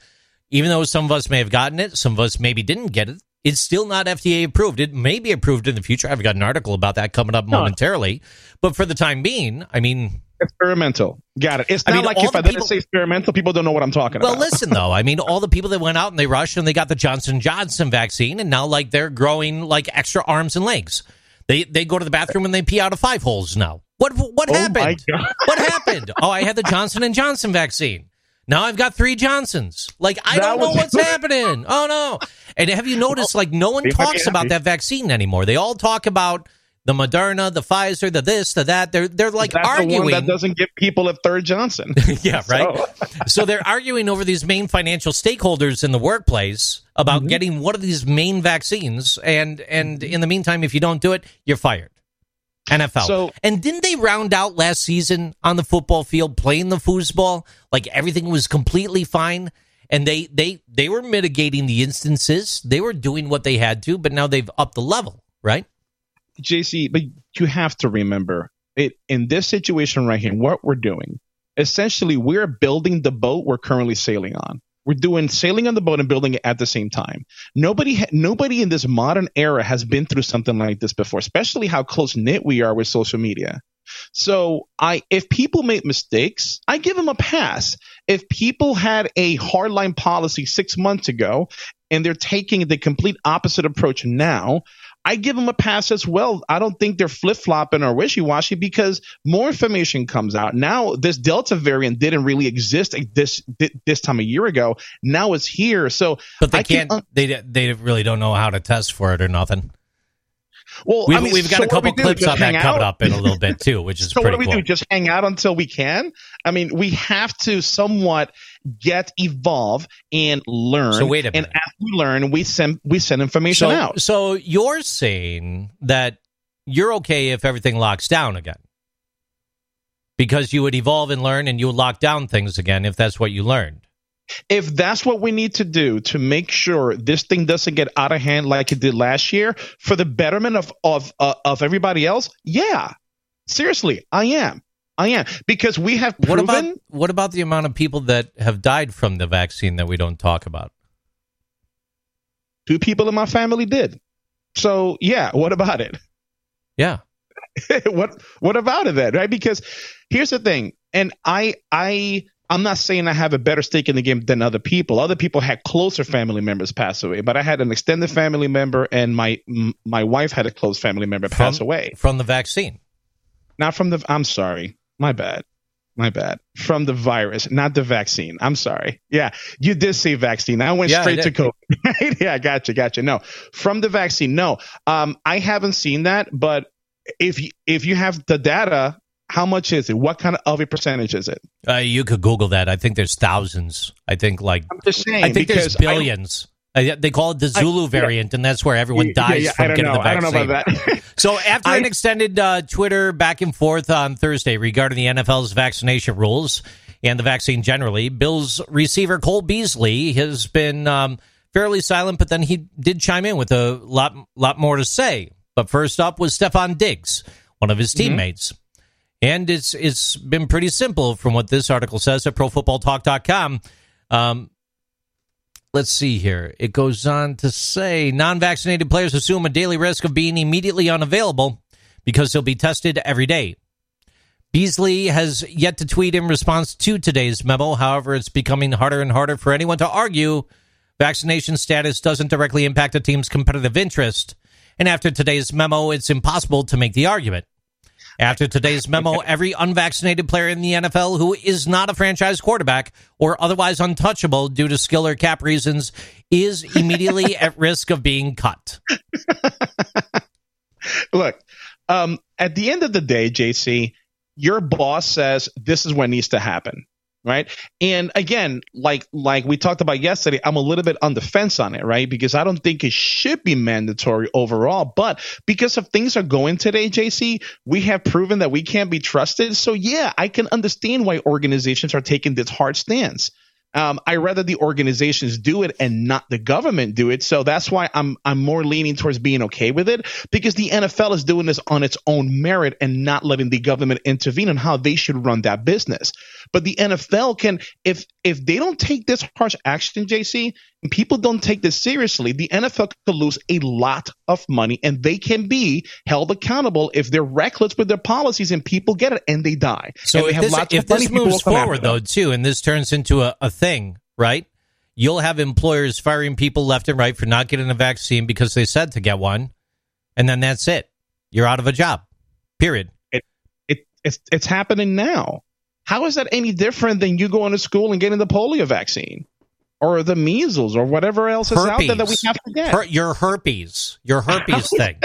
even though some of us may have gotten it, some of us maybe didn't get it, it's still not FDA approved. It may be approved in the future. I've got an article about that coming up No. momentarily. But for the time being, I mean, experimental got it it's I not mean, like if i didn't people- say experimental people don't know what i'm talking well, about Well, listen though. I mean, all the people that went out and they rushed and they got the Johnson Johnson vaccine, and now like they're growing like extra arms and legs. They they go to the bathroom and they pee out of five holes now. What what Oh my happened? God. What happened? Oh, I had the Johnson and Johnson vaccine. Now I've got three Johnsons. Like I That don't know what's [laughs] happening. Oh no! And have you noticed? Like no one They might be talks about that vaccine anymore. They all talk about the Moderna, the Pfizer, the this, the that. They're they're like that's the arguing. one that doesn't give people a third Johnson. [laughs] yeah, right. So- [laughs] so they're arguing over these main financial stakeholders in the workplace about Mm-hmm. getting one of these main vaccines, and and in the meantime, if you don't do it, you're fired. NFL. So- and didn't they round out last season on the football field playing the foosball? Like everything was completely fine. And they, they, they were mitigating the instances. They were doing what they had to, but now they've upped the level, right? JC, but you have to remember it in this situation right here, what we're doing. Essentially, we're building the boat we're currently sailing on. We're doing sailing on the boat and building it at the same time. Nobody, ha- nobody in this modern era has been through something like this before, especially how close knit we are with social media. So I, if people make mistakes, I give them a pass. If people had a hardline policy six months ago and they're taking the complete opposite approach now. I give them a pass as well. I don't think they're flip flopping or wishy washy because more information comes out now. This Delta variant didn't really exist this this time a year ago. Now it's here, so but they I can't. Can, they they really don't know how to test for it or nothing. Well, we've, I mean, we've got so a couple clips on that out? coming up in a little bit too, which [laughs] is so pretty what do we cool. do? Just hang out until we can. I mean, we have to somewhat get evolve and learn. So wait a minute. And as we learn, we send we send information so, out. So you're saying that you're okay if everything locks down again. Because you would evolve and learn and you would lock down things again if that's what you learned if that's what we need to do to make sure this thing doesn't get out of hand like it did last year for the betterment of of uh, of everybody else yeah. Seriously i am. I am. Because we have proven what about what about the amount of people that have died from the vaccine that we don't talk about? Two people in my family did. So yeah what about it? Yeah. [laughs] What what about it then right? Because here's the thing and i i I'm not saying I have a better stake in the game than other people. Other people had closer family members pass away, but I had an extended family member, and my my wife had a close family member from, pass away from the vaccine. Not from the. I'm sorry, my bad, my bad. From the virus, not the vaccine. I'm sorry. Yeah, you did say vaccine. I went yeah, straight [laughs] I to COVID. yeah, gotcha, gotcha. No, from the vaccine. No, um, I haven't seen that, but if if you have the data how much is it? What kind of a percentage is it? Uh, you could Google that. I think there's thousands. I think like I'm just saying. I think there's billions. Uh, they call it the Zulu I, variant, and that's where everyone dies yeah, yeah, from getting know. the vaccine. I don't know about that. so, [laughs] after I, an extended uh, Twitter back and forth on Thursday regarding the NFL's vaccination rules and the vaccine generally, Bills receiver Cole Beasley has been um, fairly silent, but then he did chime in with a lot, lot more to say. But first up was Stefon Diggs, one of his mm-hmm. And it's it's been pretty simple from what this article says at profootballtalk.com. Um, let's see here. It goes on to say non vaccinated players assume a daily risk of being immediately unavailable because they'll be tested every day. Beasley has yet to tweet in response to today's memo. However, it's becoming harder and harder for anyone to argue vaccination status doesn't directly impact a team's competitive interest. And after today's memo, it's impossible to make the argument. After today's memo, [laughs] every unvaccinated player in the NFL who is not a franchise quarterback or otherwise untouchable due to skill or cap reasons is [laughs] immediately at risk of being cut. [laughs] Look, um, at the end of the day, JC, your boss says this is what needs to happen right? And again, like like we talked about yesterday, I'm a little bit on the fence on it, right? Because I don't think it should be mandatory overall, but because of things are going today, JC, we have proven that we can't be trusted. So yeah, I can understand why organizations are taking this hard stance. Um, I rather the organizations do it and not the government do it. So that's why I'm I'm more leaning towards being okay with it because the NFL is doing this on its own merit and not letting the government intervene on how they should run that business. But the NFL can, if if they don't take this harsh action, JC, and people don't take this seriously, the NFL could lose a lot of money, and they can be held accountable if they're reckless with their policies, and people get it and they die. So if this, if this moves forward, though, too, and this turns into a, a thing, right? You'll have employers firing people left and right for not getting a vaccine because they said to get one, and then that's it. You're out of a job. Period. It, it it's it's happening now. How is that any different than you going to school and getting the polio vaccine? Or the measles, or whatever else is herpes. out there that we have to get. Her- your herpes, your herpes [laughs] thing.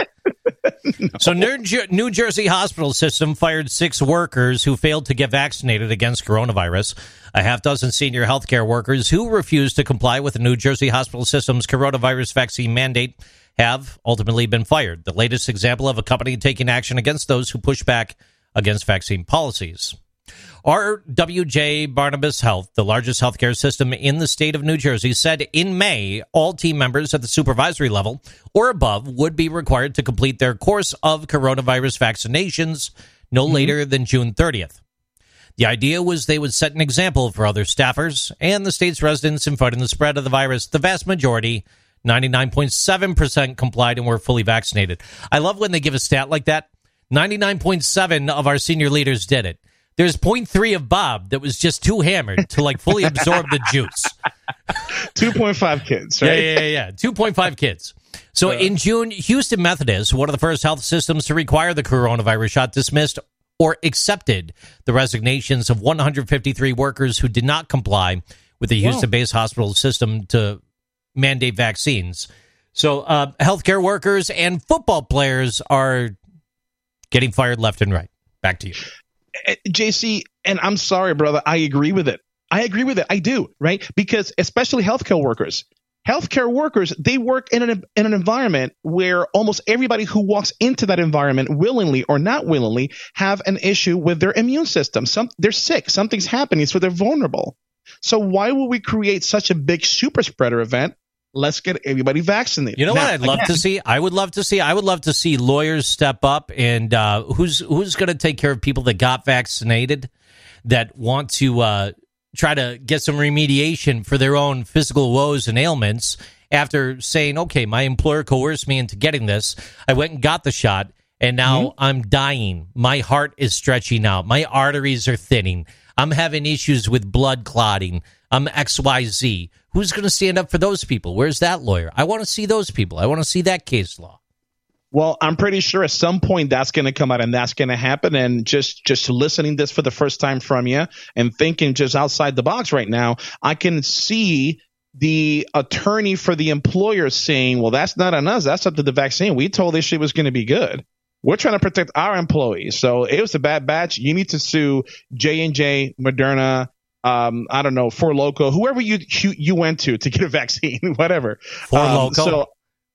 No. [laughs] So, New, New Jersey hospital system fired six workers who failed to get vaccinated against coronavirus. A half dozen senior healthcare workers who refused to comply with the New Jersey hospital system's coronavirus vaccine mandate have ultimately been fired. The latest example of a company taking action against those who push back against vaccine policies. RWJ Barnabas Health, the largest healthcare system in the state of New Jersey, said in May all team members at the supervisory level or above would be required to complete their course of coronavirus vaccinations no mm-hmm. later than June 30th. The idea was they would set an example for other staffers and the state's residents in fighting the spread of the virus. The vast majority, 99.7%, complied and were fully vaccinated. I love when they give a stat like that. 99.7 of our senior leaders did it. There's 0.3 of Bob that was just too hammered to like fully absorb the juice. [laughs] 2.5 kids, Yeah, right? yeah, yeah, yeah. 2.5 kids. So in June, Houston Methodist, one of the first health systems to require the coronavirus shot, dismissed or accepted the resignations of 153 workers who did not comply with the Houston based hospital system to mandate vaccines. So uh, healthcare workers and football players are getting fired left and right. Back to you. Eh, JC, and I'm sorry, brother, I agree with it. I agree with it. I do, right? Because especially healthcare workers, healthcare workers, they work in an in an environment where almost everybody who walks into that environment willingly or not willingly have an issue with their immune system. Some they're sick, something's happening, so they're vulnerable. So why would we create such a big super spreader event? Let's get everybody vaccinated. You know Now, what I'd love again, to see? I would love to see. I would love to see lawyers step up and uh, who's who's going to take care of people that got vaccinated that want to uh, try to get some remediation for their own physical woes and ailments after saying, "Okay, my employer coerced me into getting this. I went and got the shot, and now Mm-hmm. I'm dying. My heart is stretching out. My arteries are thinning. I'm having issues with blood clotting. I'm XYZ. Who's going to stand up for those people? Where's that lawyer? I want to see those people. I want to see that case law. Well, I'm pretty sure at some point that's going to come out and that's going to happen. And just just listening this for the first time from you and thinking just outside the box right now, I can see the attorney for the employer saying, "Well, that's not on us. That's up to the vaccine. We told this shit was going to be good. We're trying to protect our employees. So it was a bad batch. You need to sue J and J, Moderna." Um, I don't know, Four Loco, whoever you, you you went to to get a [laughs] vaccine, [laughs] whatever. For Um, Loco? so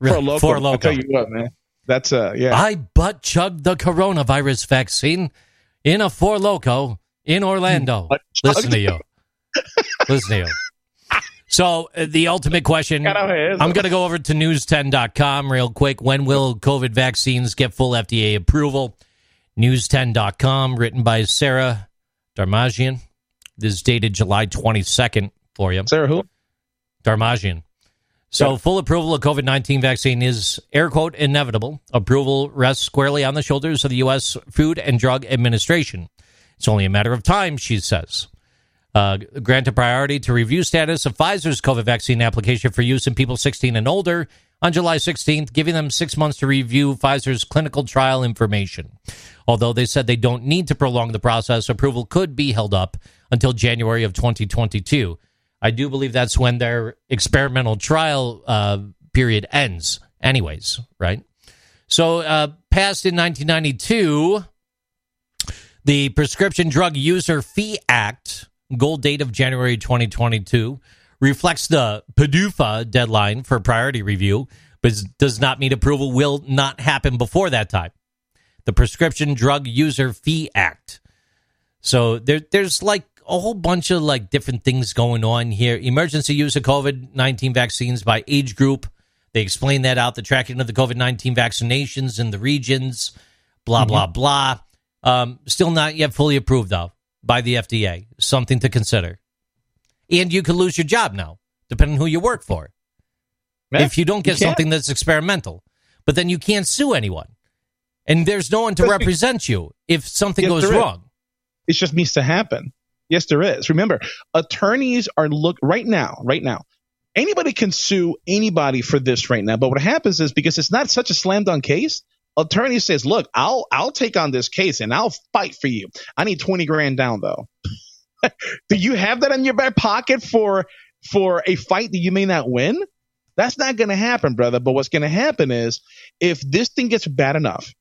Four Loco, For I'll tell you what, man. That's uh, yeah. I butt chugged the coronavirus vaccine in a Four Loco in Orlando. Listen to you. Listen to you. So, uh, the ultimate question Got our hands I'm going to go over to news10.com real quick. When will COVID vaccines get full FDA approval? News10.com, written by Sarah Darmanjian. This is dated July 22nd for you. Sarah, who? Darmanjian. So, full approval of COVID 19 vaccine is, air quote, inevitable. Approval rests squarely on the shoulders of the U.S. Food and Drug Administration. It's only a matter of time, she says. Uh, grant a priority to review status of Pfizer's COVID vaccine application for use in people 16 and older on July 16th, giving them six months to review Pfizer's clinical trial information. Although they said they don't need to prolong the process, approval could be held up until January of 2022. I do believe that's when their experimental trial uh, period ends, anyways, right? So, uh, passed in 1992, the Prescription Drug User Fee Act, goal date of January 2022, reflects the PDUFA deadline for priority review, but does not mean approval will not happen before that time. The Prescription Drug User Fee Act. So there, there's like a whole bunch of like different things going on here. Emergency use of COVID 19 vaccines by age group. They explain that out. The tracking of the COVID 19 vaccinations in the regions, blah, blah, blah. Um, still not yet fully approved, though, by the FDA. Something to consider. And you could lose your job now, depending who you work for. Yeah, if you don't get you something that's experimental, but then you can't sue anyone. And there's no one to [laughs] represent you if something goes wrong. It just needs to happen. Yes, there is. Remember, attorneys are look right now, right now. Anybody can sue anybody for this right now. But what happens is because it's not such a slam dunk case, attorney says, look, I'll I'll take on this case and I'll fight for you. I need 20 grand down though. [laughs] Do you have that in your back pocket for for a fight that you may not win? That's not going to happen, brother. But what's going to happen is if this thing gets bad enough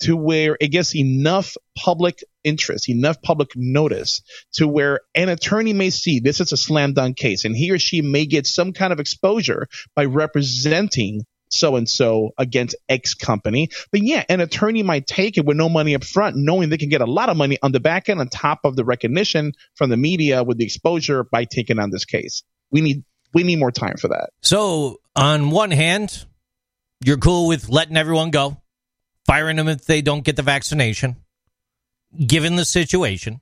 to where it gets enough public interest, enough public notice to where an attorney may see this is a slam dunk case and he or she may get some kind of exposure by representing so and so against X company. But yeah, an attorney might take it with no money up front, knowing they can get a lot of money on the back end on top of the recognition from the media with the exposure by taking on this case. We need we need more time for that. So, on one hand, you're cool with letting everyone go, firing them if they don't get the vaccination, given the situation.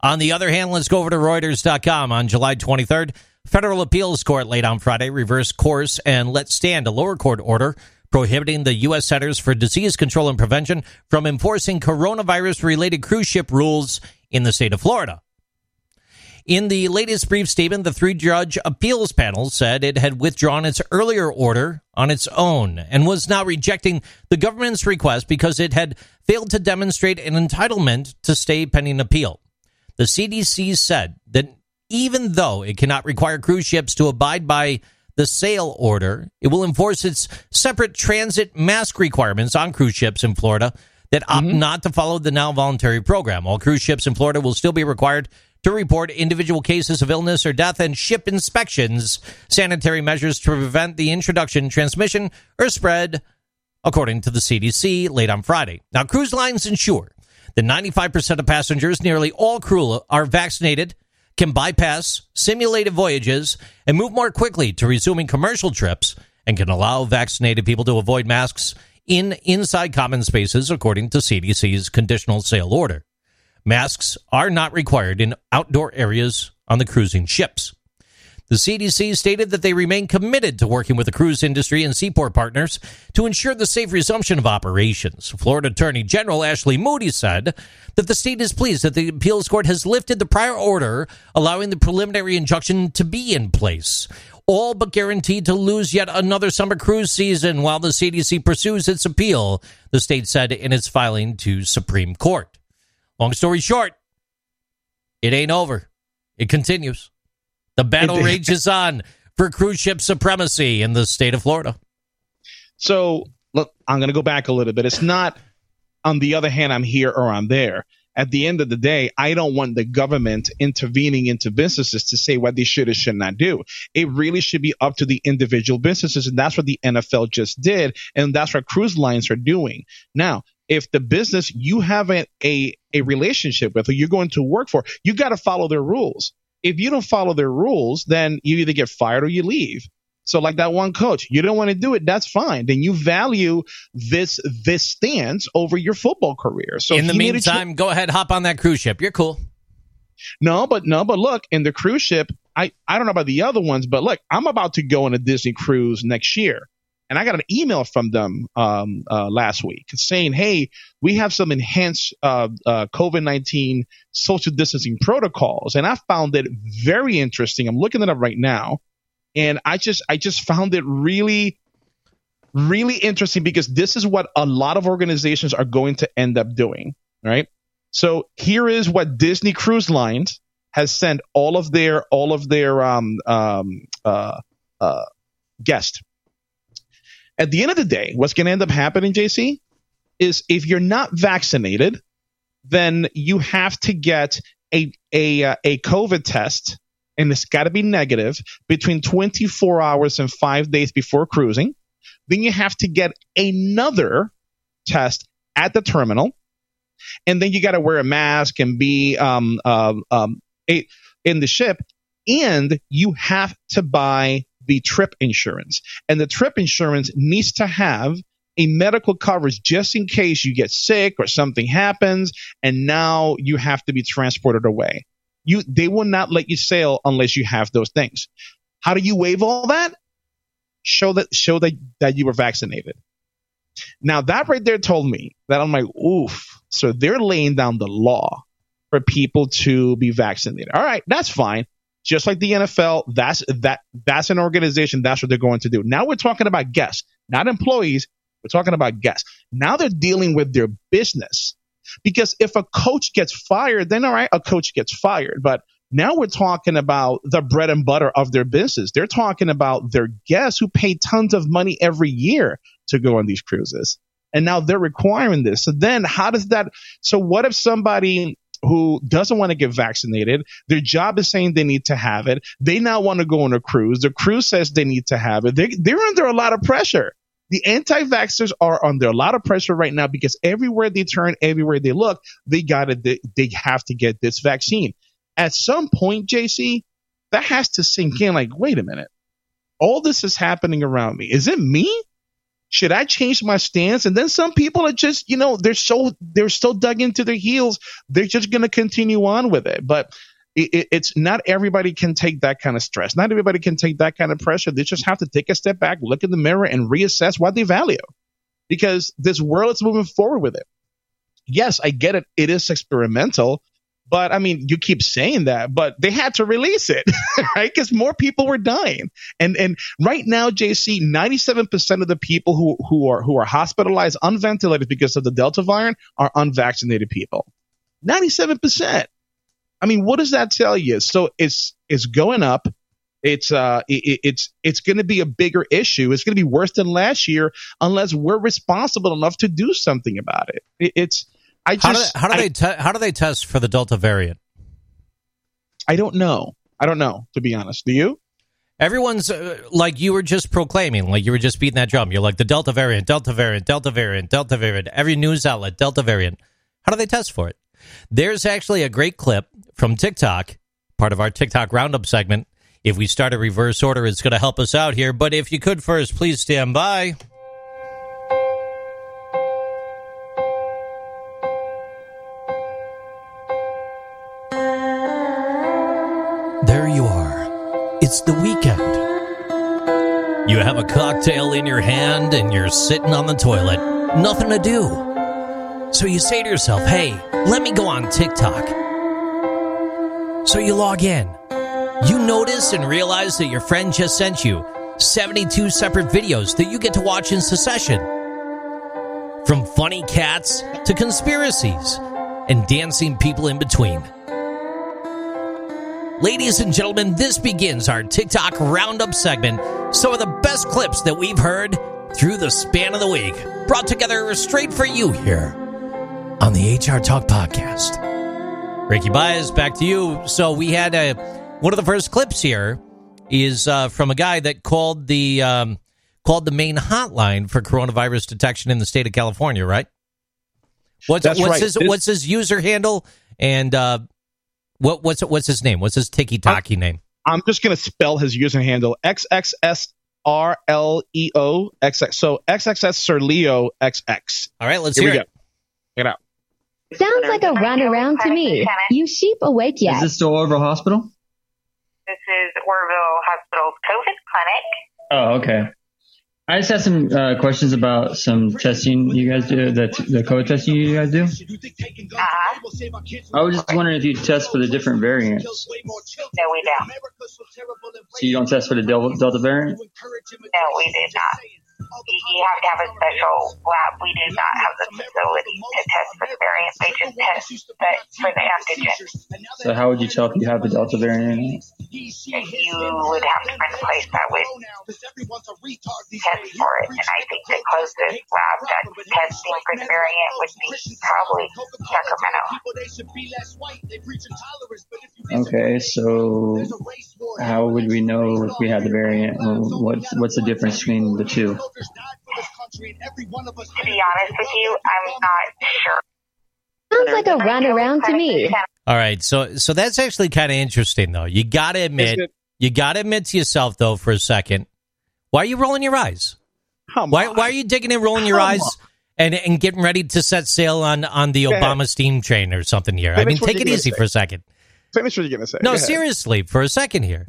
On the other hand, let's go over to Reuters.com on July 23rd. Federal Appeals Court late on Friday reversed course and let stand a lower court order prohibiting the U.S. Centers for Disease Control and Prevention from enforcing coronavirus related cruise ship rules in the state of Florida. In the latest brief statement, the three judge appeals panel said it had withdrawn its earlier order on its own and was now rejecting the government's request because it had failed to demonstrate an entitlement to stay pending appeal. The CDC said that even though it cannot require cruise ships to abide by the sail order, it will enforce its separate transit mask requirements on cruise ships in Florida that opt mm-hmm. not to follow the now voluntary program. All cruise ships in Florida will still be required to report individual cases of illness or death and ship inspections, sanitary measures to prevent the introduction, transmission, or spread, according to the CDC late on Friday. Now, cruise lines ensure that 95% of passengers, nearly all crew, are vaccinated can bypass simulated voyages and move more quickly to resuming commercial trips and can allow vaccinated people to avoid masks in inside common spaces according to CDC's conditional sail order. Masks are not required in outdoor areas on the cruising ships. The CDC stated that they remain committed to working with the cruise industry and seaport partners to ensure the safe resumption of operations. Florida Attorney General Ashley Moody said that the state is pleased that the appeals court has lifted the prior order allowing the preliminary injunction to be in place. All but guaranteed to lose yet another summer cruise season while the CDC pursues its appeal, the state said in its filing to Supreme Court. Long story short, it ain't over. It continues. The battle [laughs] rages on for cruise ship supremacy in the state of Florida. So, look, I'm going to go back a little bit. It's not, on the other hand, I'm here or I'm there. At the end of the day, I don't want the government intervening into businesses to say what they should or should not do. It really should be up to the individual businesses. And that's what the NFL just did. And that's what cruise lines are doing. Now, if the business you have a, a, a relationship with or you're going to work for, you got to follow their rules if you don't follow their rules, then you either get fired or you leave. So like that one coach, you don't want to do it. That's fine. Then you value this this stance over your football career. So in the meantime, go ahead, hop on that cruise ship. You're cool. No, but no, but look, in the cruise ship, I I don't know about the other ones, but look, I'm about to go on a Disney cruise next year. And I got an email from them um, uh, last week saying, "Hey, we have some enhanced uh, uh, COVID nineteen social distancing protocols," and I found it very interesting. I'm looking it up right now, and I just I just found it really really interesting because this is what a lot of organizations are going to end up doing. Right. So here is what Disney Cruise Lines has sent all of their all of their um, um, uh, uh, guests at the end of the day, what's going to end up happening, JC, is if you're not vaccinated, then you have to get a a uh, a COVID test, and it's got to be negative between 24 hours and five days before cruising. Then you have to get another test at the terminal, and then you got to wear a mask and be um, uh, um, a, in the ship, and you have to buy the trip insurance. And the trip insurance needs to have a medical coverage just in case you get sick or something happens and now you have to be transported away. You they will not let you sail unless you have those things. How do you waive all that? Show that show that, that you were vaccinated. Now that right there told me that I'm like, oof. So they're laying down the law for people to be vaccinated. All right, that's fine just like the NFL, that's that that's an organization. That's what they're going to do. Now we're talking about guests, not employees. We're talking about guests. Now they're dealing with their business. Because if a coach gets fired, then all right, a coach gets fired. But now we're talking about the bread and butter of their business. They're talking about their guests who pay tons of money every year to go on these cruises. And now they're requiring this. So then how does that so what if somebody who doesn't want to get vaccinated. Their job is saying they need to have it. They now want to go on a cruise. The cruise says they need to have it. They, they're under a lot of pressure. The anti-vaxxers are under a lot of pressure right now because everywhere they turn, everywhere they look, they got to, they, they have to get this vaccine. At some point, JC, that has to sink in like, wait a minute. All this is happening around me. Is it me? Should I change my stance? And then some people are just, you know, they're so they're so dug into their heels, they're just going to continue on with it. But it, it's not everybody can take that kind of stress. Not everybody can take that kind of pressure. They just have to take a step back, look in the mirror, and reassess what they value, because this world is moving forward with it. Yes, I get it. It is experimental, But I mean, you keep saying that, but they had to release it, [laughs] right? Because more people were dying. And and right now, JC, 97% of the people who, who are who are hospitalized, unventilated because of the Delta variant are unvaccinated people. 97%. I mean, what does that tell you? So it's it's going up. It's uh it, it's it's going to be a bigger issue. It's going to be worse than last year unless we're responsible enough to do something about it. it it's I just how do, how do I, they te- how do they test for the Delta variant? I don't know. I don't know to be honest. Do you? Everyone's uh, like you were just proclaiming, like you were just beating that drum. You're like the Delta variant, Delta variant, Delta variant, Delta variant. Every news outlet, Delta variant. How do they test for it? There's actually a great clip from TikTok, part of our TikTok roundup segment. If we start a reverse order, it's going to help us out here. But if you could first, please stand by. There you are. It's the weekend. You have a cocktail in your hand and you're sitting on the toilet. Nothing to do. So you say to yourself, hey, let me go on TikTok. So you log in. You notice and realize that your friend just sent you 72 separate videos that you get to watch in succession. From funny cats to conspiracies and dancing people in between. Ladies and gentlemen, this begins our TikTok roundup segment. Some of the best clips that we've heard through the span of the week, brought together straight for you here on the HR Talk podcast. Ricky Baez, back to you. So we had a one of the first clips here is uh, from a guy that called the um, called the main hotline for coronavirus detection in the state of California, right? What's That's what's right. his This- what's his user handle and uh, what what's what's his name? What's his tiki taki name? I'm just gonna spell his user handle XXS R L E O X X. So XXS Sir Leo XX. All right, let's Here hear we go. it. Check it out. Sounds like a runaround to me. You sheep awake yet? Is this still Oroville Hospital? This is Oroville Hospital's COVID clinic. Oh, okay. I just had some uh, questions about some testing you guys do, the, the COVID testing you guys do. Uh-huh. I was just wondering if you test for the different variants. No, we don't. So you don't test for the Delta, Delta variant? No, we did not. You, have to have a special lab. We do not have the facility to test for the variant. They just test for the antigen. So how would you tell if you have the Delta variant? You would have to find a place that would test for it. And I think the closest lab that testing for the variant would be probably Sacramento. Okay, so how would we know if we had the variant? Or what's what's the difference between the two? To be honest with you, I'm not sure. Sounds like a runaround to me. All right, so so that's actually kind of interesting though. You got to admit, you got to admit to yourself though for a second. Why are you rolling your eyes? Why on. why are you digging and rolling your Come eyes and and getting ready to set sail on on the Go ahead. Obama steam train or something here? I Finish mean, what take you're it gonna easy say. for a second. Finish what you're gonna say. No, Go ahead. seriously, for a second here.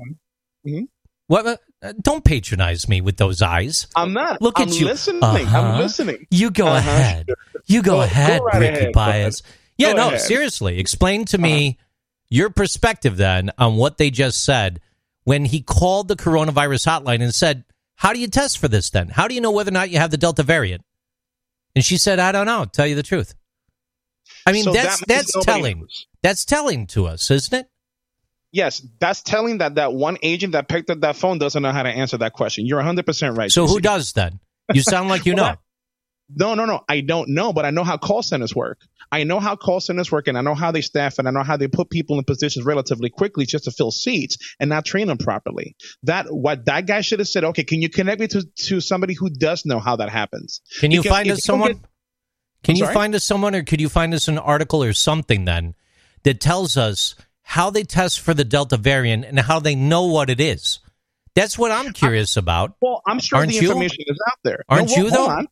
Mhm. What? uh, Don't patronize me with those eyes. I'm not. Look I'm at you. listening. Uh-huh. I'm listening. You go Uh-huh. ahead. You go Go- go ahead, right Ricky ahead. Go Baez. Yeah, Go no, ahead. Uh-huh. seriously. Explain to me your perspective then on what they just said when he called the coronavirus hotline and said, How do you test for this then? How do you know whether or not you have the Delta variant? And she said, I don't know. Tell you the truth. I mean, So that's that that's telling. knows. That's telling to us, isn't it? Yes, that's telling that that one agent that picked up that phone doesn't know how to answer that question. You're 100 percent right. So who does then? You sound like you [laughs] know. No, no, no. I don't know, but I know how call centers work. I know how call centers work, and I know how they staff, and I know how they put people in positions relatively quickly just to fill seats and not train them properly. That what that guy should have said. Okay, can you connect me to to somebody who does know how that happens? Can you Because find us someone? get- Can I'm you sorry? find us someone, or could you find us an article or something then that tells us how they test for the Delta variant and how they know what it is? That's what I'm curious about. Well, I'm sure Aren't the you? information is out there. Aren't well, you, though? on.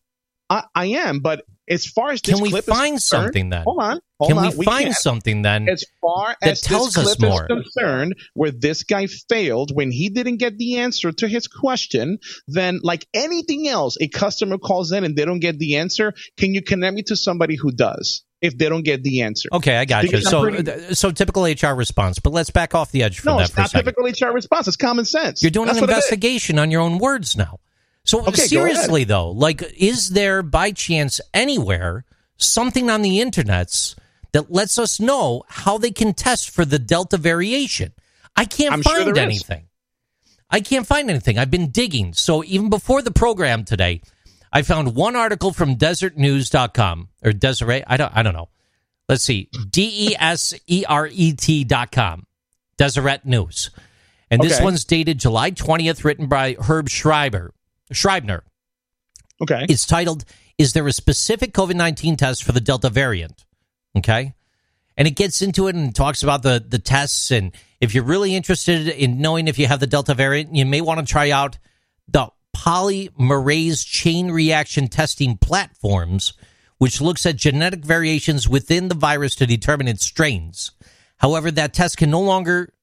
I, I am, but as far as this Can we clip find something then? Hold on. Hold Can on. we find can. something then? as far as that tells this us more. is concerned, where this guy failed when he didn't get the answer to his question, then like anything else, a customer calls in and they don't get the answer. Can you connect me to somebody who does? if they don't get the answer. Okay, I got you. Because I'm So, pretty- uh, so typical HR response, but let's back off the edge from no, that it's for a not typical HR response. It's common sense. You're doing That's an what it is. investigation on your own words now. So Okay, seriously though, like is there by chance anywhere something on the internets that lets us know how they can test for the delta variation? I can't I'm find is. anything. I can't find anything. I've been digging. So even before the program today, I found one article from desertnews.com or Deseret. I don't I don't know. Let's see. D E S E R E T dot com. Deseret News. And this Okay. one's dated July 20th, written by Herb Scribner. Scribner. Okay. It's titled, Is There a Specific COVID 19 Test for the Delta Variant? Okay. And it gets into it and talks about the, the tests. And if you're really interested in knowing if you have the Delta variant, you may want to try out the polymerase chain reaction testing platforms, which looks at genetic variations within the virus to determine its strains. However, that test can no longer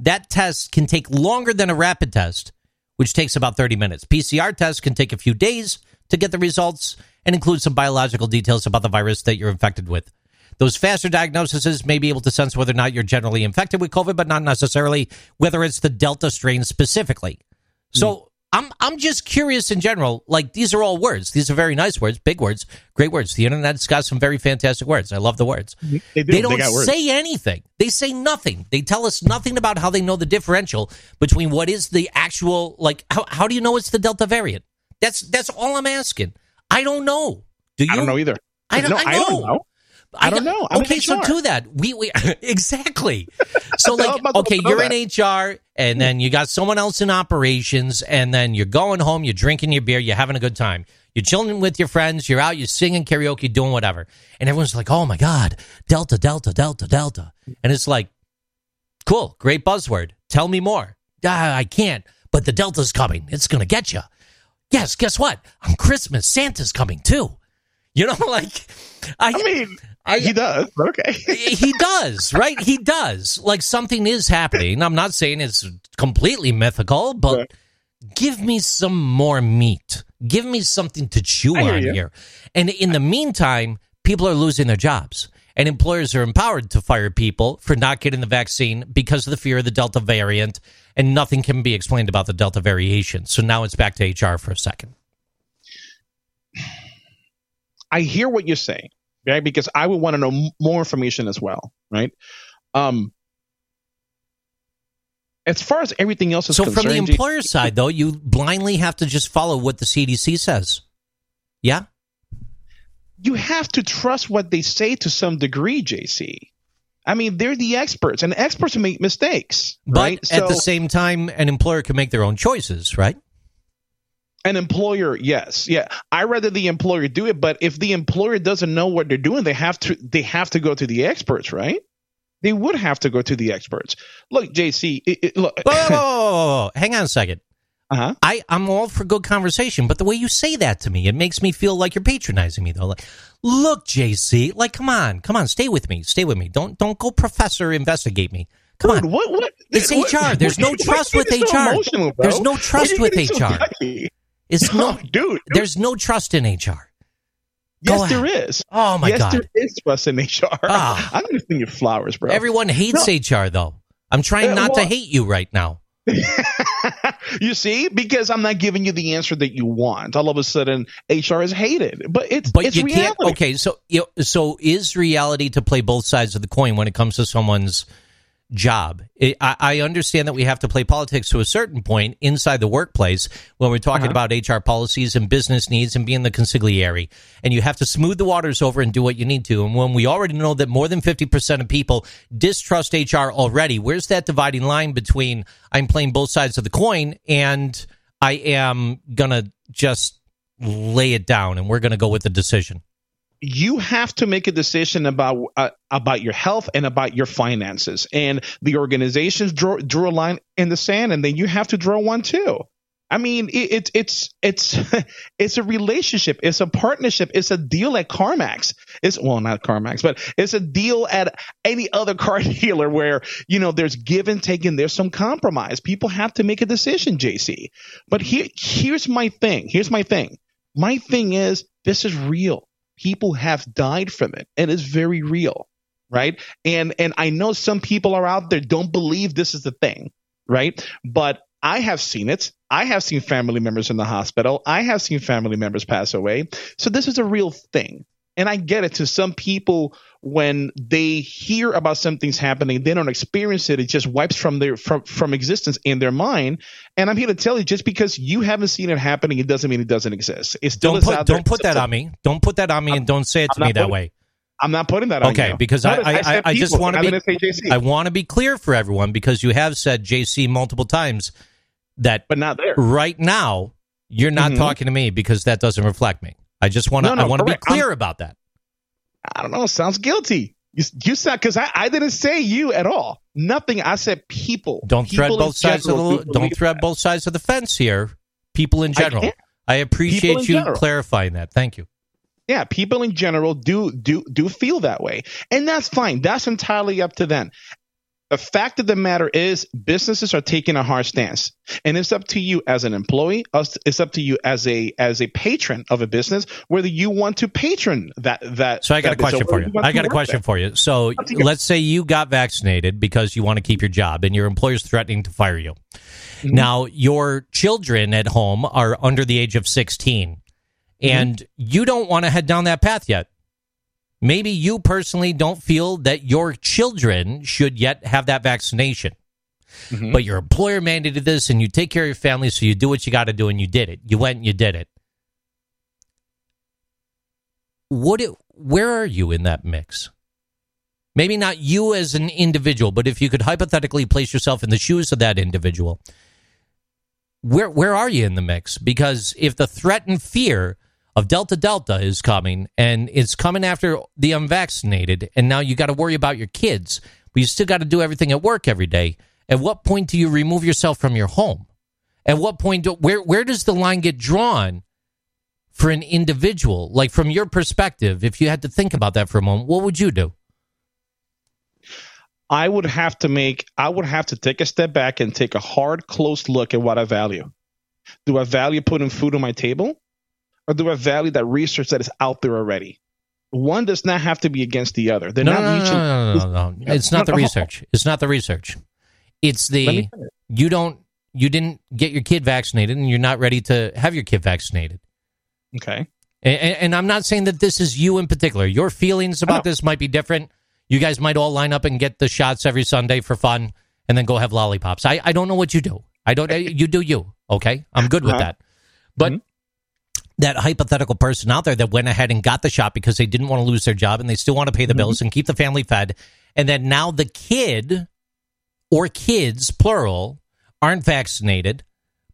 that test can take longer than a rapid test, which takes about 30 minutes. PCR tests can take a few days to get the results and include some biological details about the virus that you're infected with. Those faster diagnoses may be able to sense whether or not you're generally infected with COVID, but not necessarily whether it's the Delta strain specifically. So I'm I'm just curious in general. Like these are all words. These are very nice words, big words, great words. The internet's got some very fantastic words. I love the words. They, do. They don't words. say anything. They say nothing. They tell us nothing about how they know the differential between what is the actual like. How, how do you know it's the Delta variant? That's that's all I'm asking. I don't know. Do you? I don't know either. I don't- no, I I don't know. Know. I don't know. I'm okay, so to that, we we [laughs] exactly. [laughs] So like, okay, you're in HR, and then you got someone else in operations, and then you're going home, you're drinking your beer, you're having a good time, you're chilling with your friends, you're out, you're singing karaoke, doing whatever, and everyone's like, "Oh my god, Delta, Delta, Delta, Delta," and it's like, cool, great buzzword. Tell me more. Ah, I can't, but the Delta's coming. It's gonna get you. Yes, guess what? On Christmas, Santa's coming too. You know, [laughs] like I, I mean, I- he does. Okay. [laughs] he does, right? He does. Like something is happening. I'm not saying it's completely mythical, but Right. give me some more meat. Give me something to chew on you. here. And in the meantime, people are losing their jobs. And employers are empowered to fire people for not getting the vaccine because of the fear of the Delta variant, and nothing can be explained about the Delta variation. So now it's back to HR for a second. I hear what you're saying, right? Because I would want to know m- more information as well, right? Um, as far as everything else is So from the employer side, though, you blindly have to just follow what the CDC says. Yeah? you have to trust what they say to some degree, JC. I mean, they're the experts, and experts make mistakes, But right? at the same time, an employer can make their own choices, right? An employer, yes, yeah. I rather the employer do it, but if the employer doesn't know what they're doing, they have to they have to go to the experts, right? They would have to go to the experts. Look, JC, it, it, look, Whoa, whoa, whoa. Hang on a second. uh-huh. I, I'm all for good conversation, but the way you say that to me, it makes me feel like you're patronizing me, though. Like, look, JC, like, come on, come on, stay with me, stay with me. Don't don't go, professor, investigate me. Come Dude, on, what what? It's what- HR. [laughs] There's no trust with HR. There's no trust with HR. It's [laughs] No, no, dude, dude. there's no trust in HR. Yes, there is. Oh my yes, god, Yes, there is trust in HR. [laughs] Ah. I'm gonna sing you flowers, bro. everyone hates HR though. I'm trying Uh, not to hate you right now. [laughs] you see, because I'm not giving you the answer that you want. All of a sudden, HR is hated, but it's But it's you reality. can't. Okay, so you know, so is reality to play both sides of the coin when it comes to someone's job? I, I understand that we have to play politics to a certain point inside the workplace when we're talking Uh-huh. about HR policies and business needs and being the consigliere, and you have to smooth the waters over and do what you need to. And when we already know that more than fifty percent of people distrust HR already, where's that dividing line between I'm playing both sides of the coin and I am gonna just lay it down and we're gonna go with the decision? You have to make a decision about uh, about your health and about your finances. And the organizations draw drew a line in the sand, and then you have to draw one too. I mean, it, it, it's it's [laughs] it's a relationship, it's a partnership, it's a deal at CarMax. It's well, not CarMax, but it's a deal at any other car [laughs] dealer where you know there's give and take and there's some compromise. People have to make a decision, JC. But here, here's my thing. Here's my thing. My thing is this is real people have died from it and it's very real right? And and i know some people are out there don't believe this is the thing right? But i have seen it. I have seen family members in the hospital. I have seen family members pass away. So this is a real thing and i get it to some people when they hear about something's happening they don't experience it it just wipes from their from from existence in their mind and i'm here to tell you just because you haven't seen it happening it doesn't mean it doesn't exist it still Don't put don't put that on me. Don't put that on me, and don't say it to I'm me that putting- way. i'm not putting that on you. Okay, because I I, I, I just want to be didn't say JC, I want to be clear for everyone because you have said JC multiple times that but not there right now you're not Mhm. talking to me because that doesn't reflect me. I just want to No, no, I want to be correct. I'm- clear about that. I don't know. Sounds guilty. You, you said because I, I didn't say you at all. Nothing. I said people. Don't People thread both sides of the do don't thread that. both sides of the fence here. People in general. can't. I, appreciate you general. clarifying that. Thank you. Yeah, people in general do do do feel that way, and that's fine. That's entirely up to them. The fact of the matter is, businesses are taking a hard stance, and it's up to you as an employee. us- It's up to you as a as a patron of a business whether you want to patron that that. So I got a question for whether you. I got a question there. for you. So you. let's say you got vaccinated because you want to keep your job and your employer's threatening to fire you. Mm-hmm. Now, your children at home are under the age of 16 and Mm-hmm. you don't want to head down that path yet. Maybe you personally don't feel that your children should yet have that vaccination. Mhm. But your employer mandated this and you take care of your family, so you do what you got to do and you did it. You went and you did it. What it, where are you in that mix? Maybe not you as an individual, but if you could hypothetically place yourself in the shoes of that individual, where where are you in the mix? Because if the threat and fear of Delta Delta is coming and it's coming after the unvaccinated, and now you got to worry about your kids, but you still got to do everything at work every day. At what point do you remove yourself from your home? At what point do, where where does the line get drawn for an individual? Like from your perspective, if you had to think about that for a moment, what would you do? I would have to make. I would have to take a step back and take a hard, close look at what I value. Do I value putting food on my table, or do I value that research that is out there already? One does not have to be against the other. They're no, not no, no, mutually. no, no, no, no. It's not the research. It's not the research. It's the you don't you didn't get your kid vaccinated and you're not ready to have your kid vaccinated. Okay. And, and I'm not saying that this is you in particular. Your feelings about this might be different. You guys might all line up and get the shots every Sunday for fun, and then go have lollipops. I, I don't know what you do. I don't. [laughs] You do you. Okay, I'm good with Uh-huh. that. But Mhm. That hypothetical person out there that went ahead and got the shot because they didn't want to lose their job and they still want to pay the bills and keep the family fed, and then now the kid or kids plural aren't vaccinated.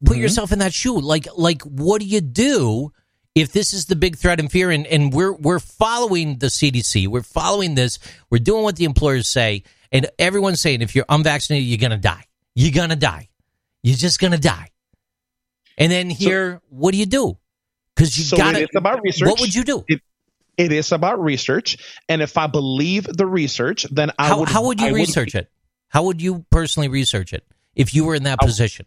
Put Mhm. yourself in that shoe. Like like what do you do if this is the big threat and fear and, and we're we're following the CDC, we're following this, we're doing what the employers say, and everyone's saying if you're unvaccinated, you're gonna die. You're gonna die. You're just gonna die. And then here, what do you do? Because you So got it about research. What would you do? It, it is about research, and if I believe the research, then I how would. how would you I research it? How would you personally research it if you were in that I- position?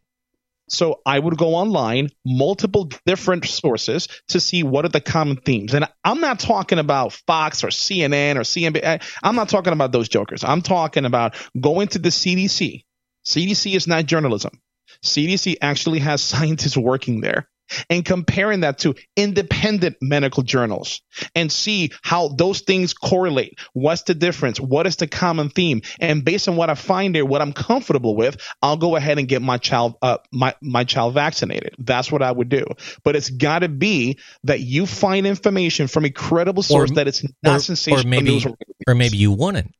So I would go online, multiple different sources to see what are the common themes. And I'm not talking about Fox or CNN or CNBC. I'm not talking about those jokers. I'm talking about going to the CDC. CDC is not journalism. CDC actually has [laughs] scientists working there and comparing that to independent medical journals and see how those things correlate. What's the difference? What is the common theme? And based on what I find there, what I'm comfortable with, I'll go ahead and get my child uh, my my child vaccinated. That's what I would do. But it's got to be that you find information from a credible source that it's not or- sensational or maybe- news. or maybe you wouldn't,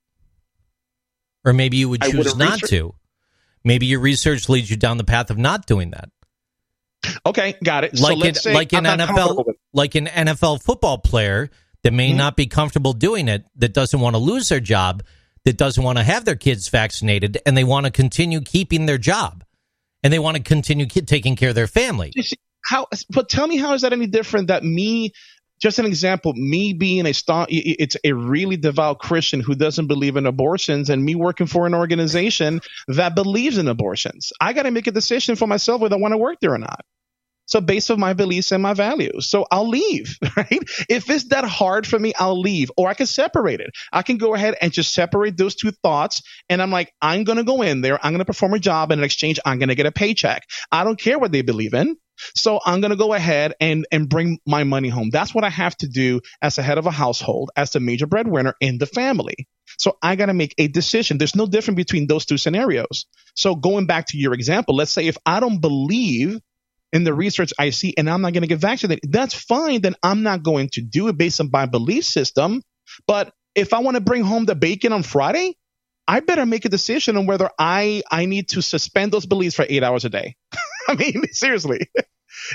or maybe you would choose wouldn't not research- to. Maybe your research leads you down the path of not doing that. Okay, got it. Like so let's in say like an I'm NFL like an NFL football player that may Mhm. not be comfortable doing it, that doesn't want to lose their job, that doesn't want to have their kids vaccinated, and they want to continue keeping their job, and they want to continue ki- taking care of their family. how but tell me how is that any different that me just an example me being a it's a really devout christian who doesn't believe in abortions and me working for an organization that believes in abortions i got to make a decision for myself whether i want to work there or not So based on my beliefs and my values. So I'll leave, [laughs] right? If it's that hard for me, I'll leave or I can separate it. I can go ahead and just separate those two thoughts. And I'm like, I'm going to go in there. I'm going to perform a job and in exchange, I'm going to get a paycheck. I don't care what they believe in. So I'm going to go ahead and, and bring my money home. That's what I have to do as a head of a household, as the major breadwinner in the family. So I got to make a decision. There's no difference between those two scenarios. So going back to your example, let's say if I don't believe in the research I see and I'm not going to get vaccinated, that's fine. Then I'm not going to do it based on my belief system. But if I want to bring home the bacon on Friday, I better make a decision on whether I, I need to suspend those beliefs for eight hours a day. [laughs] I mean, [laughs] seriously,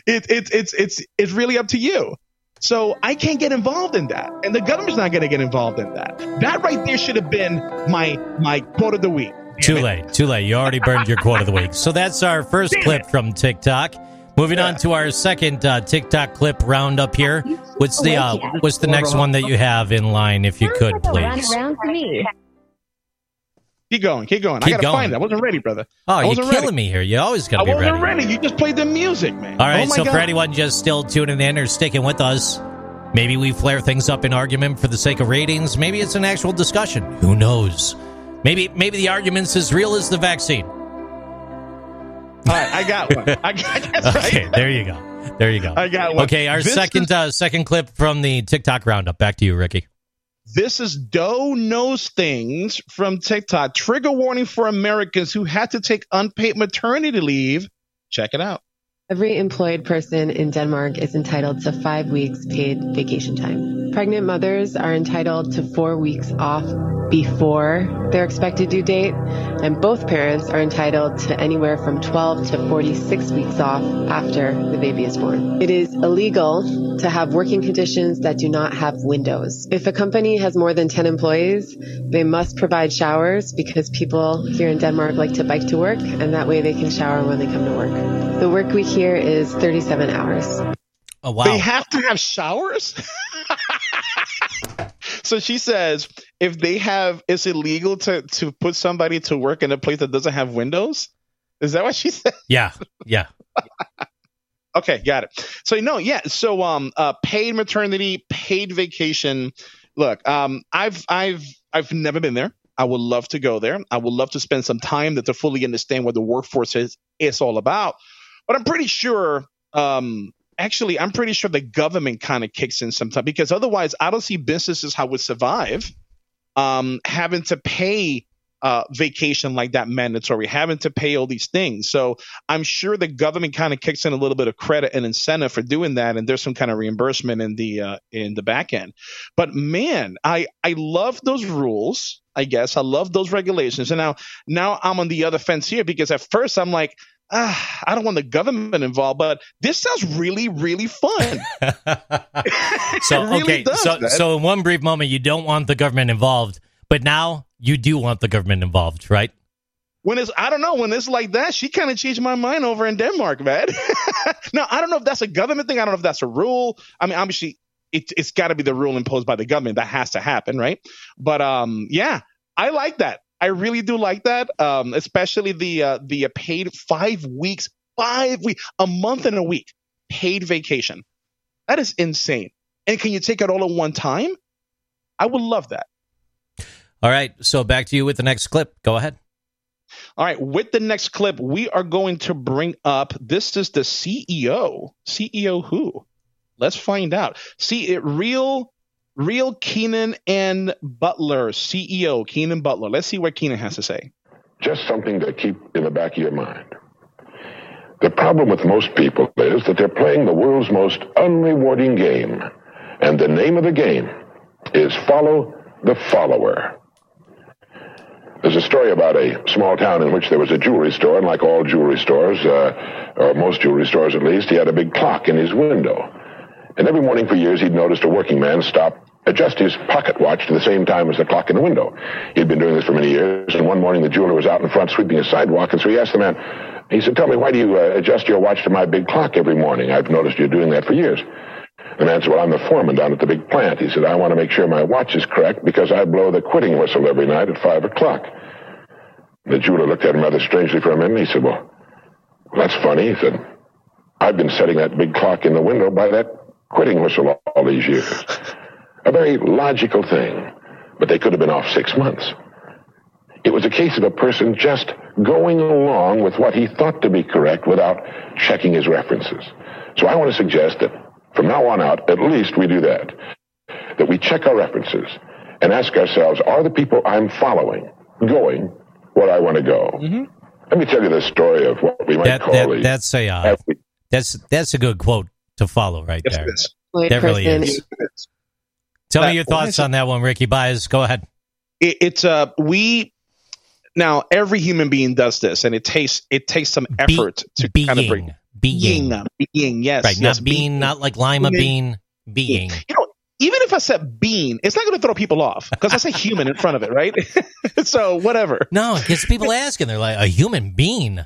it, it, it's, it's, it's really up to you. So I can't get involved in that. And the government's not going to get involved in that. That right there should have been my, my quote of the week. Too late. Too late. You already burned your quote of the week. So that's our first Damn clip it. from TikTok. Moving on to our second uh, TikTok clip roundup here. What's the uh, what's the next one that you have in line, if you could, Run please? Around to me. Keep going, keep going. I gotta going. find it. I wasn't ready, brother. Oh, you're killing ready. me here. You always got I to be wasn't ready. ready. You just played the music, man. All right. Oh so God. for anyone just still tuning in or sticking with us, maybe we flare things up in argument for the sake of ratings. Maybe it's an actual discussion. Who knows? Maybe maybe the argument's as real as the vaccine. All right, I got one. I got that's Okay, right. there you go. There you go. I got one. Okay, our This second is- uh, second clip from the TikTok roundup. Back to you, Ricky. This is Doe Knows Things from TikTok. Trigger warning for Americans who had to take unpaid maternity leave. Check it out. Every employed person in Denmark is entitled to five weeks paid vacation time. Pregnant mothers are entitled to four weeks off before their expected due date, and both parents are entitled to anywhere from 12 to 46 weeks off after the baby is born. It is illegal to have working conditions that do not have windows. If a company has more than 10 employees, they must provide showers because people here in Denmark like to bike to work, and that way they can shower when they come to work. The work week here is 37 hours. Oh wow. They have to have showers? [laughs] so she says if they have it's illegal to to put somebody to work in a place that doesn't have windows? Is that what she [laughs] said? yeah, yeah. [laughs] Okay, got it. So no, yeah. So um, uh, paid maternity, paid vacation. Look, um, I've I've I've never been there. I would love to go there. I would love to spend some time that to fully understand what the workforce is is all about. But I'm pretty sure. Um, actually, I'm pretty sure the government kind of kicks in sometimes because otherwise, I don't see businesses how would survive. Um, having to pay uh, vacation like that mandatory, having to pay all these things. So I'm sure the government kind of kicks in a little bit of credit and incentive for doing that, and there's some kind of reimbursement in the uh, in the back end. But man, I I love those rules. I guess I love those regulations, and now now I'm on the other fence here because at first I'm like. Ah, I don't want the government involved, but this sounds really, really fun. [laughs] [laughs] so really okay, does, so man. so in one brief moment you don't want the government involved, but now you do want the government involved, right? when it's I don't know when it's like that, she kind of changed my mind over in Denmark, man. [laughs] now I don't know if that's a government thing. I don't know if that's a rule. I mean, obviously it, it's got to be the rule imposed by the government that has to happen, right? But um, yeah, I like that. I really do like that, um, especially the uh, the uh, paid five weeks, five weeks, a month and a week paid vacation. That is insane. And can you take it all at one time? I would love that. All right, so back to you with the next clip. Go ahead. All right, with the next clip, we are going to bring up this is the CEO. CEO who? Let's find out. See it real real Keenan and Butler, CEO Keenan Butler. Let's see what Keenan has to say. just something to keep in the back of your mind. The problem with most people is that they're playing the world's most unrewarding game. And the name of the game is Follow the Follower. There's a story about a small town in which there was a jewelry store, and like all jewelry stores, uh, or most jewelry stores at least, he had a big clock in his window. And every morning for years, he'd noticed a working man stop, adjust his pocket watch to the same time as the clock in the window. He'd been doing this for many years, and one morning the jeweler was out in front sweeping a sidewalk, and so he asked the man, he said, Tell me, why do you uh, adjust your watch to my big clock every morning? I've noticed you're doing that for years. The man said, Well, I'm the foreman down at the big plant. He said, I want to make sure my watch is correct because I blow the quitting whistle every night at five o'clock. The jeweler looked at him rather strangely for a minute. He said, Well, that's funny. He said, I've been setting that big clock in the window by that quitting whistle all these years. A very logical thing, but they could have been off six months. It was a case of a person just going along with what he thought to be correct without checking his references. So I want to suggest that from now on out, at least we do that. That we check our references and ask ourselves, are the people I'm following going where I want to go? Mm-hmm. Let me tell you the story of what we might That, call that the that's a uh, that's that's a good quote to follow right Yes, there. it is. Lloyd That really is. It is. Tell That- me your thoughts on that one, Ricky Baez. Go ahead. It, it's uh we now every human being does this, and it takes it takes some Be- effort to being, kind of bring being, being, being, yes, right? yes, not being, not like lima bean, being. You know, even if I said bean, it's not going to throw people off because I say human in front of it, right? [laughs] so whatever. No, it gets people asking. They're like, a human being,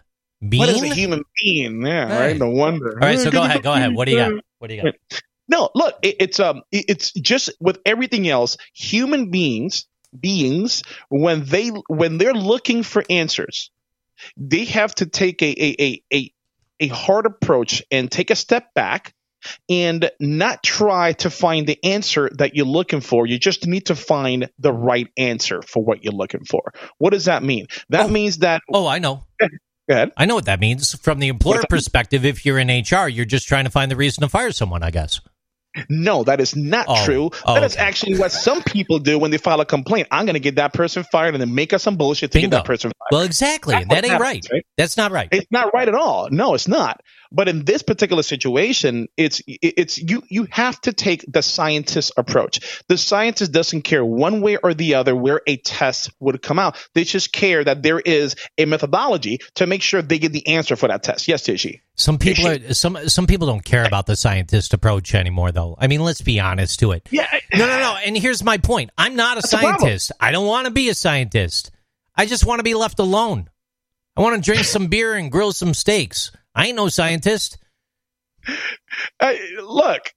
being. What is a human being? Yeah, Right. right. No wonder. All right, so go ahead. Go ahead. What do you got? What do you got? No, look, it, it's um, it- it's just with everything else. Human beings, beings, when they when they're looking for answers, they have to take a a a a, a hard approach and take a step back and not try to find the answer that you're looking for. You just need to find the right answer for what you're looking for. What does that mean? That Oh. means that Oh, I know. go ahead. I know what that means. From the employer perspective, if you're in HR, you're just trying to find the reason to fire someone, I guess. No, that is not Oh. true. Oh, that is okay. actually what some people do when they file a complaint. I'm going to get that person fired and then make up some bullshit to Bingo. get that person fired. Well, exactly. That's that ain't happens, right. right? That's not right. It's not right at all. No, it's not. But in this particular situation, it's it's you you have to take the scientist approach. The scientist doesn't care one way or the other where a test would come out. They just care that there is a methodology to make sure they get the answer for that test. Yes, Tishi. Some people are some some people don't care about the scientist approach anymore, though. I mean, let's be honest to it. Yeah. No, no, no. And here's my point. I'm not a That's scientist. I don't want to be a scientist. I just want to be left alone. I want to drink some [laughs] beer and grill some steaks. I ain't no scientist. [laughs] I, look,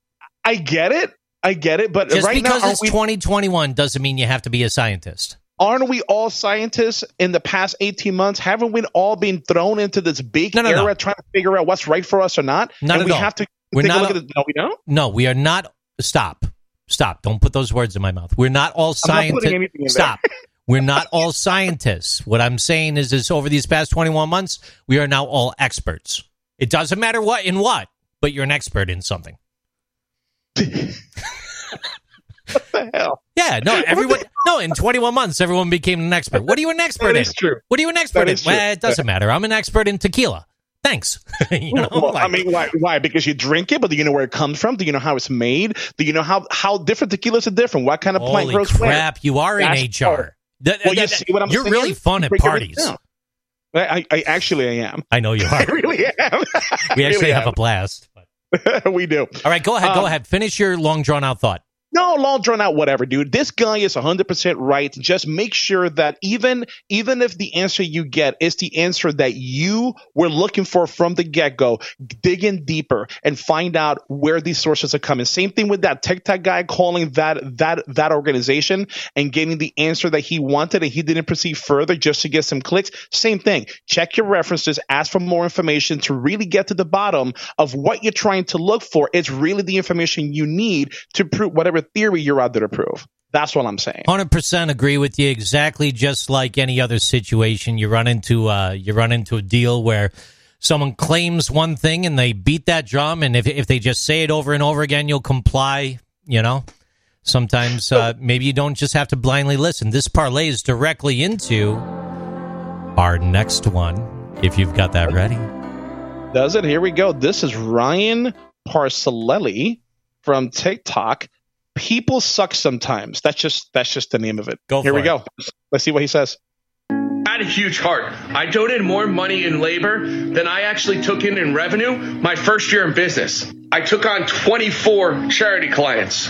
I get it. I get it. But Just right because now, it's we, 2021 doesn't mean you have to be a scientist. Aren't we all scientists in the past 18 months? Haven't we all been thrown into this big No, no, era no. trying to figure out what's right for us or not? Not and at we all. have to We're take not a look a- at it. No, we don't. No, we are not. Stop. Stop. Don't put those words in my mouth. We're not all I'm not putting scientists. anything in there. Stop. We're not all scientists. What I'm saying is, is over these past 21 months, we are now all experts. It doesn't matter what in what, but you're an expert in something. [laughs] What the hell? Yeah, no, everyone. No, in 21 months, everyone became an expert. What are you an expert That in? is true. What are you an expert That in? true. Well, it doesn't matter. I'm an expert in tequila. Thanks. [laughs] you know, well, I mean, why? Why? Because you drink it, but do you know where it comes from? Do you know how it's made? Do you know how how different tequilas are different? What kind of plant Holy grows where? crap! You are in That's- HR. That- Well, you see what I'm You're saying? really fun at parties. I, I actually I am. I know you [laughs] are. I really am. [laughs] We actually Really have a blast. we do. All right, go ahead. go Um, ahead. Finish your long drawn out thought. No, long drawn out, whatever, dude. This guy is 100% right. Just make sure that even even if the answer you get is the answer that you were looking for from the get go, dig in deeper and find out where these sources are coming. Same thing with that TikTok guy calling that that that organization and getting the answer that he wanted and he didn't proceed further just to get some clicks. Same thing. Check your references, ask for more information to really get to the bottom of what you're trying to look for. It's really the information you need to prove whatever theory you're out there to prove. That's what I'm saying. Hundred percent agree with you. Exactly, just like any other situation, you run into uh, you run into a deal where someone claims one thing and they beat that drum, and if if they just say it over and over again, you'll comply. You know, sometimes uh, maybe you don't just have to blindly listen. This parlays directly into our next one. If you've got that ready, Does it? Here we go. This is Ryan Passarelli from TikTok. People suck sometimes. That's just that's just the name of it. Go Here we it. go. Let's see what he says. I had a huge heart. I donated more money in labor than I actually took in in revenue my first year in business. I took on 24 charity clients.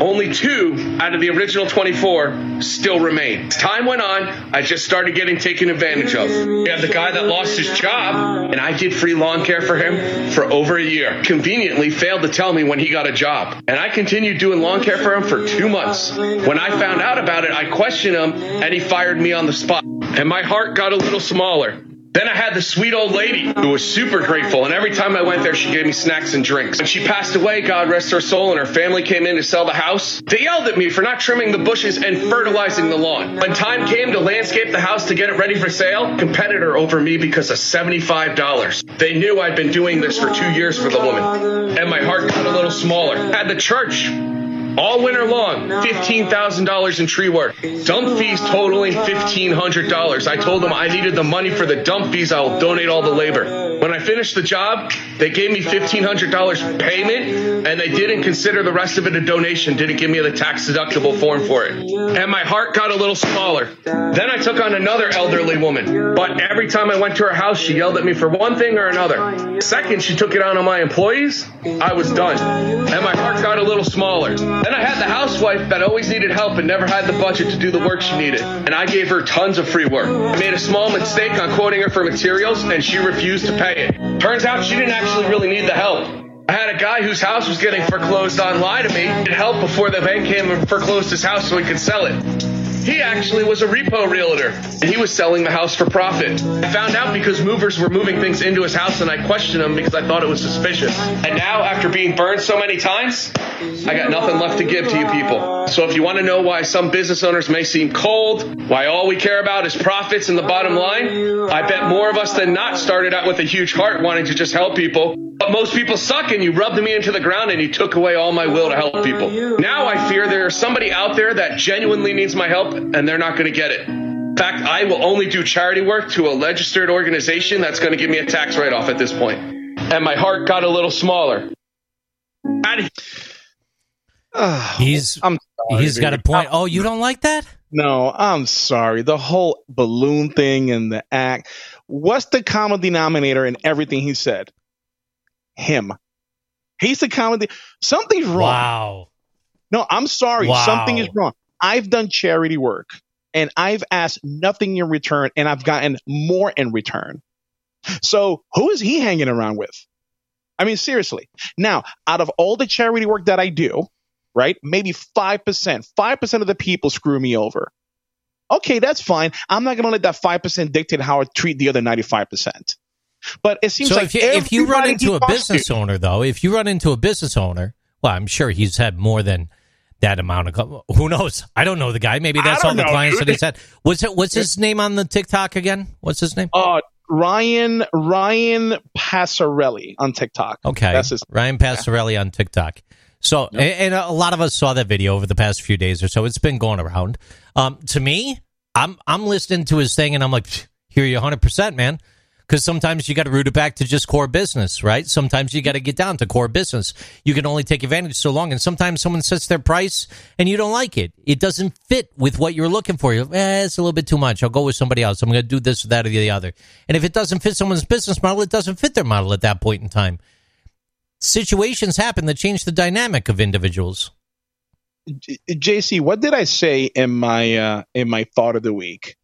Only two out of the original 24 still remain. As time went on, I just started getting taken advantage of. We the guy that lost his job, and I did free lawn care for him for over a year. Conveniently failed to tell me when he got a job. And I continued doing lawn care for him for two months. When I found out about it, I questioned him, and he fired me on the spot. And my heart got a little smaller. Then I had the sweet old lady who was super grateful, and every time I went there, she gave me snacks and drinks. When she passed away, God rest her soul, and her family came in to sell the house, they yelled at me for not trimming the bushes and fertilizing the lawn. When time came to landscape the house to get it ready for sale, competitor over me because of $75. They knew I'd been doing this for two years for the woman, and my heart got a little smaller. Had the church all winter long, $15,000 in tree work. Dump fees totaling $1,500. I told them I needed the money for the dump fees. I will donate all the labor. When I finished the job, they gave me $1,500 payment and they didn't consider the rest of it a donation, didn't give me the tax deductible form for it. And my heart got a little smaller. Then I took on another elderly woman. But every time I went to her house, she yelled at me for one thing or another. Second, she took it out on my employees. I was done. And my heart got a little smaller. Then I had the housewife that always needed help and never had the budget to do the work she needed. And I gave her tons of free work. I made a small mistake on quoting her for materials and she refused to pay it. Turns out she didn't actually really need the help. I had a guy whose house was getting foreclosed on lie to me to help before the bank came and foreclosed his house so he could sell it. He actually was a repo realtor, and he was selling the house for profit. I found out because movers were moving things into his house, and I questioned him because I thought it was suspicious. And now, after being burned so many times, I got nothing left to give to you people. So if you want to know why some business owners may seem cold, why all we care about is profits and the bottom line, I bet more of us than not started out with a huge heart wanting to just help people. But most people suck and you rubbed me into the ground and you took away all my will to help people. Now I fear there's somebody out there that genuinely needs my help and they're not going to get it. In fact, I will only do charity work to a registered organization that's going to give me a tax write off at this point. And my heart got a little smaller. [sighs] He's I'm sorry, he's got a point. Oh, you don't like that? No, I'm sorry. The whole balloon thing and the act. What's the common denominator in everything he said? Him. He's the common. De- Something's wrong. Wow. No, I'm sorry. Wow. Something is wrong. I've done charity work and I've asked nothing in return and I've gotten more in return. So who is he hanging around with? I mean, seriously. Now, out of all the charity work that I do, right, maybe 5%, 5% of the people screw me over. Okay, that's fine. I'm not going to let that 5% dictate how I treat the other 95%. But it seems So like if you, if you run into a business to- owner, though, if you run into a business owner, well, I'm sure he's had more than that amount of. Who knows? I don't know the guy. Maybe that's all don't the know, clients dude. that he's had. What's it? What's his name on the TikTok again? What's his name? Uh, Ryan Ryan Passarelli on TikTok. Okay, That's his Ryan Passarelli on TikTok. So, and, and a lot of us saw that video over the past few days or so. It's been going around. Um, to me, I'm I'm listening to his thing, and I'm like, hear you 100, percent man. Because sometimes you got to root it back to just core business, right? Sometimes you got to get down to core business. You can only take advantage so long, and sometimes someone sets their price and you don't like it. It doesn't fit with what you're looking for. You're, eh, it's a little bit too much. I'll go with somebody else. I'm going to do this or that or the other. And if it doesn't fit someone's business model, it doesn't fit their model at that point in time situations happen that change the dynamic of individuals. JC, what did I say in my uh, in my thought of the week?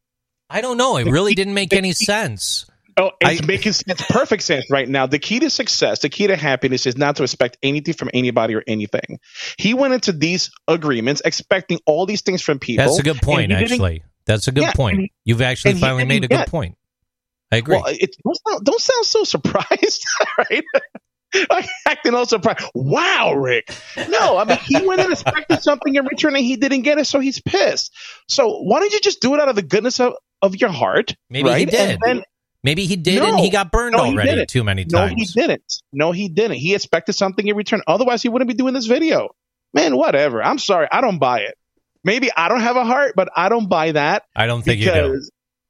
I don't know. It really didn't make any [laughs] sense. Oh, it's I- making sense, perfect sense right now. The key to success, the key to happiness is not to expect anything from anybody or anything. He went into these agreements expecting all these things from people. That's a good point, actually. That's a good Yeah, point. he- You've actually finally made a didn't good point. I agree. Well, it, don't, sound, don't sound so [laughs] surprised, right? like acting all surprised. Wow, Rick. No, I mean he went and expected something in return and he didn't get it, so he's pissed. So why don't you just do it out of the goodness of, of your heart? Maybe he did. And then Maybe he did, and he got burned No, already didn't. too many times. No, he didn't. No, he didn't. He expected something in return. Otherwise, he wouldn't be doing this video. Man, whatever. I'm sorry. I don't buy it. Maybe I don't have a heart, but I don't buy that I don't think you do.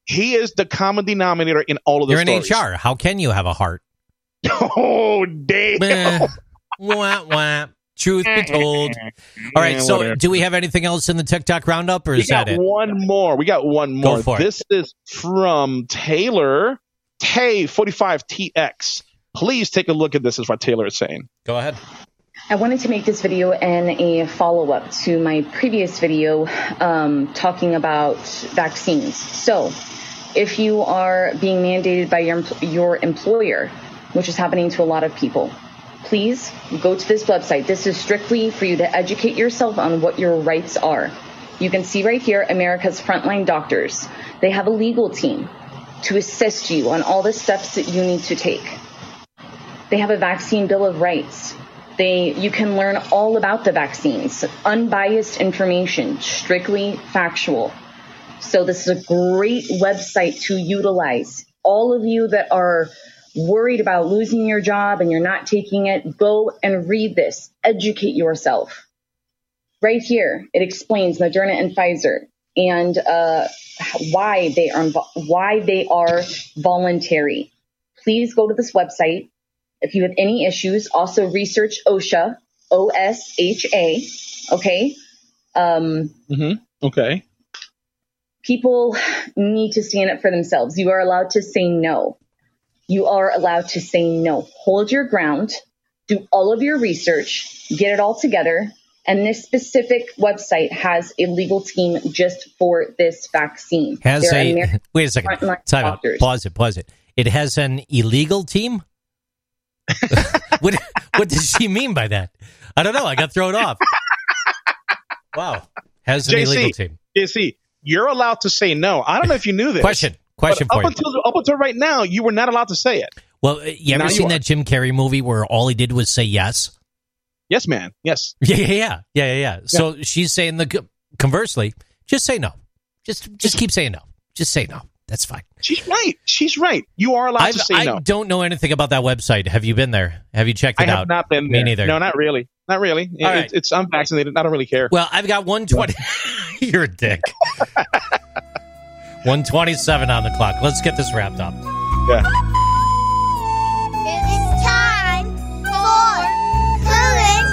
he is the common denominator in all of the You're in stories. HR. How can you have a heart? [laughs] Oh, damn. Meh. wah, wah. Truth be told. [laughs] All right. Yeah, So, whatever. do we have anything else in the TikTok roundup, or We is that got it? one more. We got one Go more. for this is from Taylor Tay45TX. Please take a look at this, is what Taylor is saying. Go ahead. I wanted to make this video and a follow up to my previous video um, talking about vaccines. So, if you are being mandated by your, your employer, which is happening to a lot of people, please go to this website. This is strictly for you to educate yourself on what your rights are. You can see right here America's Frontline Doctors. They have a legal team to assist you on all the steps that you need to take. They have a vaccine bill of rights. They, you can learn all about the vaccines, unbiased information, strictly factual. So this is a great website to utilize. All of you that are worried about losing your job and you're not taking it, go and read this. Educate yourself. Right here, it explains Moderna and Pfizer and uh, why they are why they are voluntary. Please go to this website. If you have any issues, also research OSHA, O S H A. Okay. Um, Mm-hmm. Okay. people need to stand up for themselves. You are allowed to say no. You are allowed to say no. Hold your ground. Do all of your research. Get it all together. And this specific website has a legal team just for this vaccine. Has They're a American [laughs] wait a second. Time out. Pause it. Pause it. It has an illegal team. [laughs] what What does she mean by that? I don't know. I got thrown off. Wow. Has an illegal JC, team. JC, you're allowed to say no. I don't know if you knew this. Question. Question but for up you. Until, up until right now, you were not allowed to say it. Well, uh, you ever Now seen are. that Jim Carrey movie where all he did was say yes? Yes, man. Yes. [laughs] Yeah, yeah, yeah, yeah, yeah. yeah. So she's saying the conversely, just say no. Just just keep saying no. Just say no. That's fine. She's right. She's right. You are allowed I've, to say no. I don't know anything about that website. Have you been there? Have you checked I it have out? not been Me there. neither. No, not really. Not really. It- right. it's, it's unvaccinated. I don't really care. Well, I've got 120. [laughs] You're a dick. [laughs] 127 on the clock. Let's get this wrapped up. Yeah. It's time for current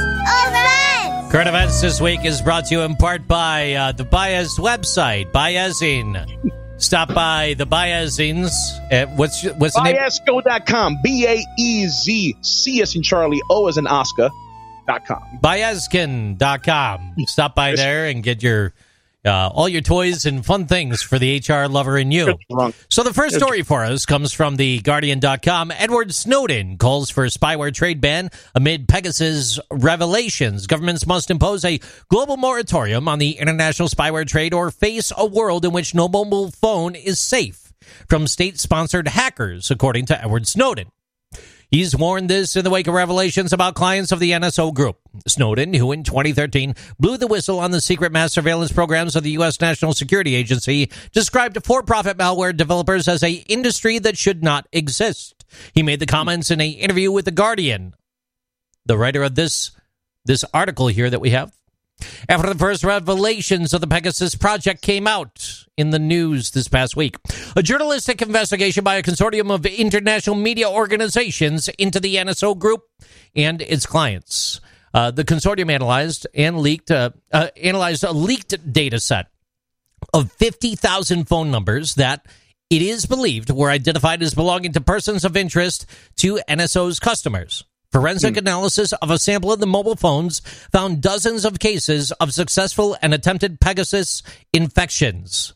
events. Current events this week is brought to you in part by uh, the Baez website, Baezine. Stop by the Baezines. Uh, what's what's the name? Baezco.com. B A E Z C S in Charlie. O as in Oscar. Dot com. Bayezkin.com. Stop by there and get your uh, all your toys and fun things for the HR lover in you. So the first story for us comes from the Guardian.com. Edward Snowden calls for spyware trade ban amid Pegasus revelations. Governments must impose a global moratorium on the international spyware trade or face a world in which no mobile phone is safe from state-sponsored hackers, according to Edward Snowden. He's warned this in the wake of revelations about clients of the NSO group. Snowden, who in 2013 blew the whistle on the secret mass surveillance programs of the U.S. National Security Agency, described for-profit malware developers as a industry that should not exist. He made the comments in an interview with The Guardian. The writer of this this article here that we have after the first revelations of the Pegasus project came out in the news this past week. A journalistic investigation by a consortium of international media organizations into the NSO group and its clients. Uh, the consortium analyzed and leaked uh, uh, analyzed a leaked data set of 50,000 phone numbers that it is believed were identified as belonging to persons of interest to NSO's customers. Forensic hmm. analysis of a sample of the mobile phones found dozens of cases of successful and attempted Pegasus infections.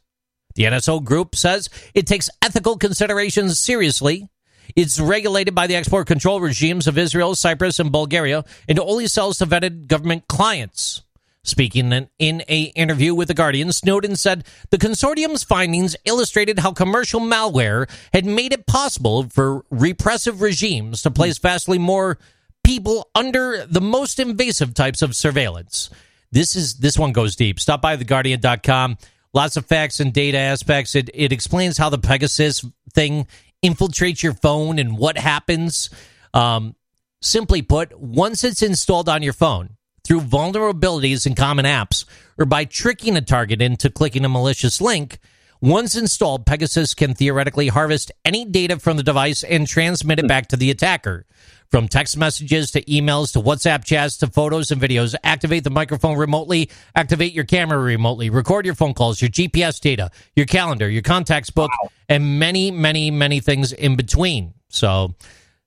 The NSO group says it takes ethical considerations seriously. It's regulated by the export control regimes of Israel, Cyprus, and Bulgaria, and only sells to vetted government clients. Speaking in, a interview with The Guardian, Snowden said the consortium's findings illustrated how commercial malware had made it possible for repressive regimes to place vastly more people under the most invasive types of surveillance. This is this one goes deep. Stop by theguardian.com. Lots of facts and data aspects. It it explains how the Pegasus thing infiltrates your phone and what happens. Um, simply put, once it's installed on your phone through vulnerabilities in common apps or by tricking a target into clicking a malicious link, once installed, Pegasus can theoretically harvest any data from the device and transmit it back to the attacker. From text messages to emails to WhatsApp chats to photos and videos, activate the microphone remotely, activate your camera remotely, record your phone calls, your GPS data, your calendar, your contacts book, and many, many, many things in between. So,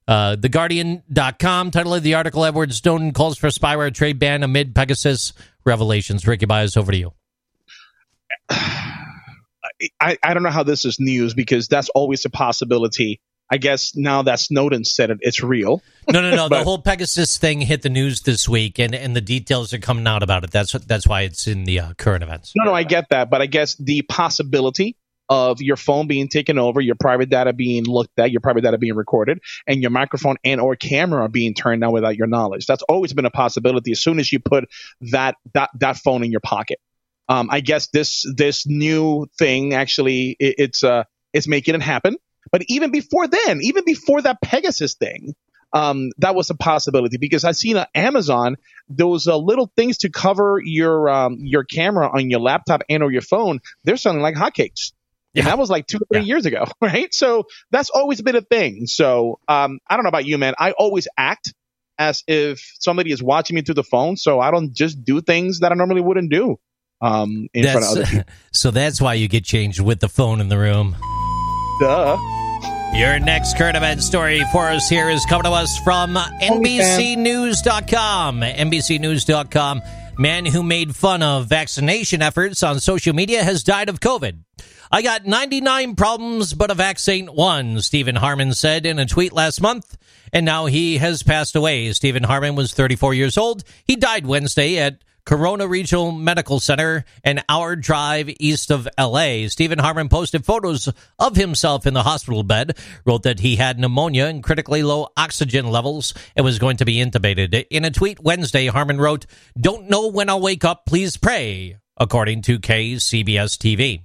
uh, TheGuardian.com, title of the article Edward Snowden calls for spyware trade ban amid Pegasus revelations. Ricky Baez, over to you. I, I don't know how this is news because that's always a possibility. I guess now that Snowden said it, it's real. No, no, no. [laughs] the whole Pegasus thing hit the news this week, and, and the details are coming out about it. That's that's why it's in the uh, current events. No, no, I get that, but I guess the possibility of your phone being taken over, your private data being looked at, your private data being recorded, and your microphone and or camera being turned on without your knowledge. That's always been a possibility as soon as you put that that that phone in your pocket. Um, I guess this this new thing actually it, it's uh it's making it happen. But even before then, even before that Pegasus thing, um, that was a possibility because I've seen on Amazon those uh, little things to cover your um, your camera on your laptop and or your phone. They're selling like hotcakes. Yeah. And that was like two or three yeah. years ago, [laughs] right? So that's always been a thing. So um, I don't know about you, man. I always act as if somebody is watching me through the phone, so I don't just do things that I normally wouldn't do um, in that's, front of other people. [laughs] So that's why you get changed with the phone in the room. Duh. Your next current event story for us here is coming to us from NBCNews.com. NBCNews.com. Man who made fun of vaccination efforts on social media has died of COVID. I got 99 problems, but a vaccine one, Stephen Harmon said in a tweet last month. And now he has passed away. Stephen Harmon was 34 years old. He died Wednesday at Corona Regional Medical Center, an hour drive east of LA. Stephen Harmon posted photos of himself in the hospital bed, wrote that he had pneumonia and critically low oxygen levels and was going to be intubated. In a tweet Wednesday, Harmon wrote, Don't know when I'll wake up, please pray, according to KCBS TV.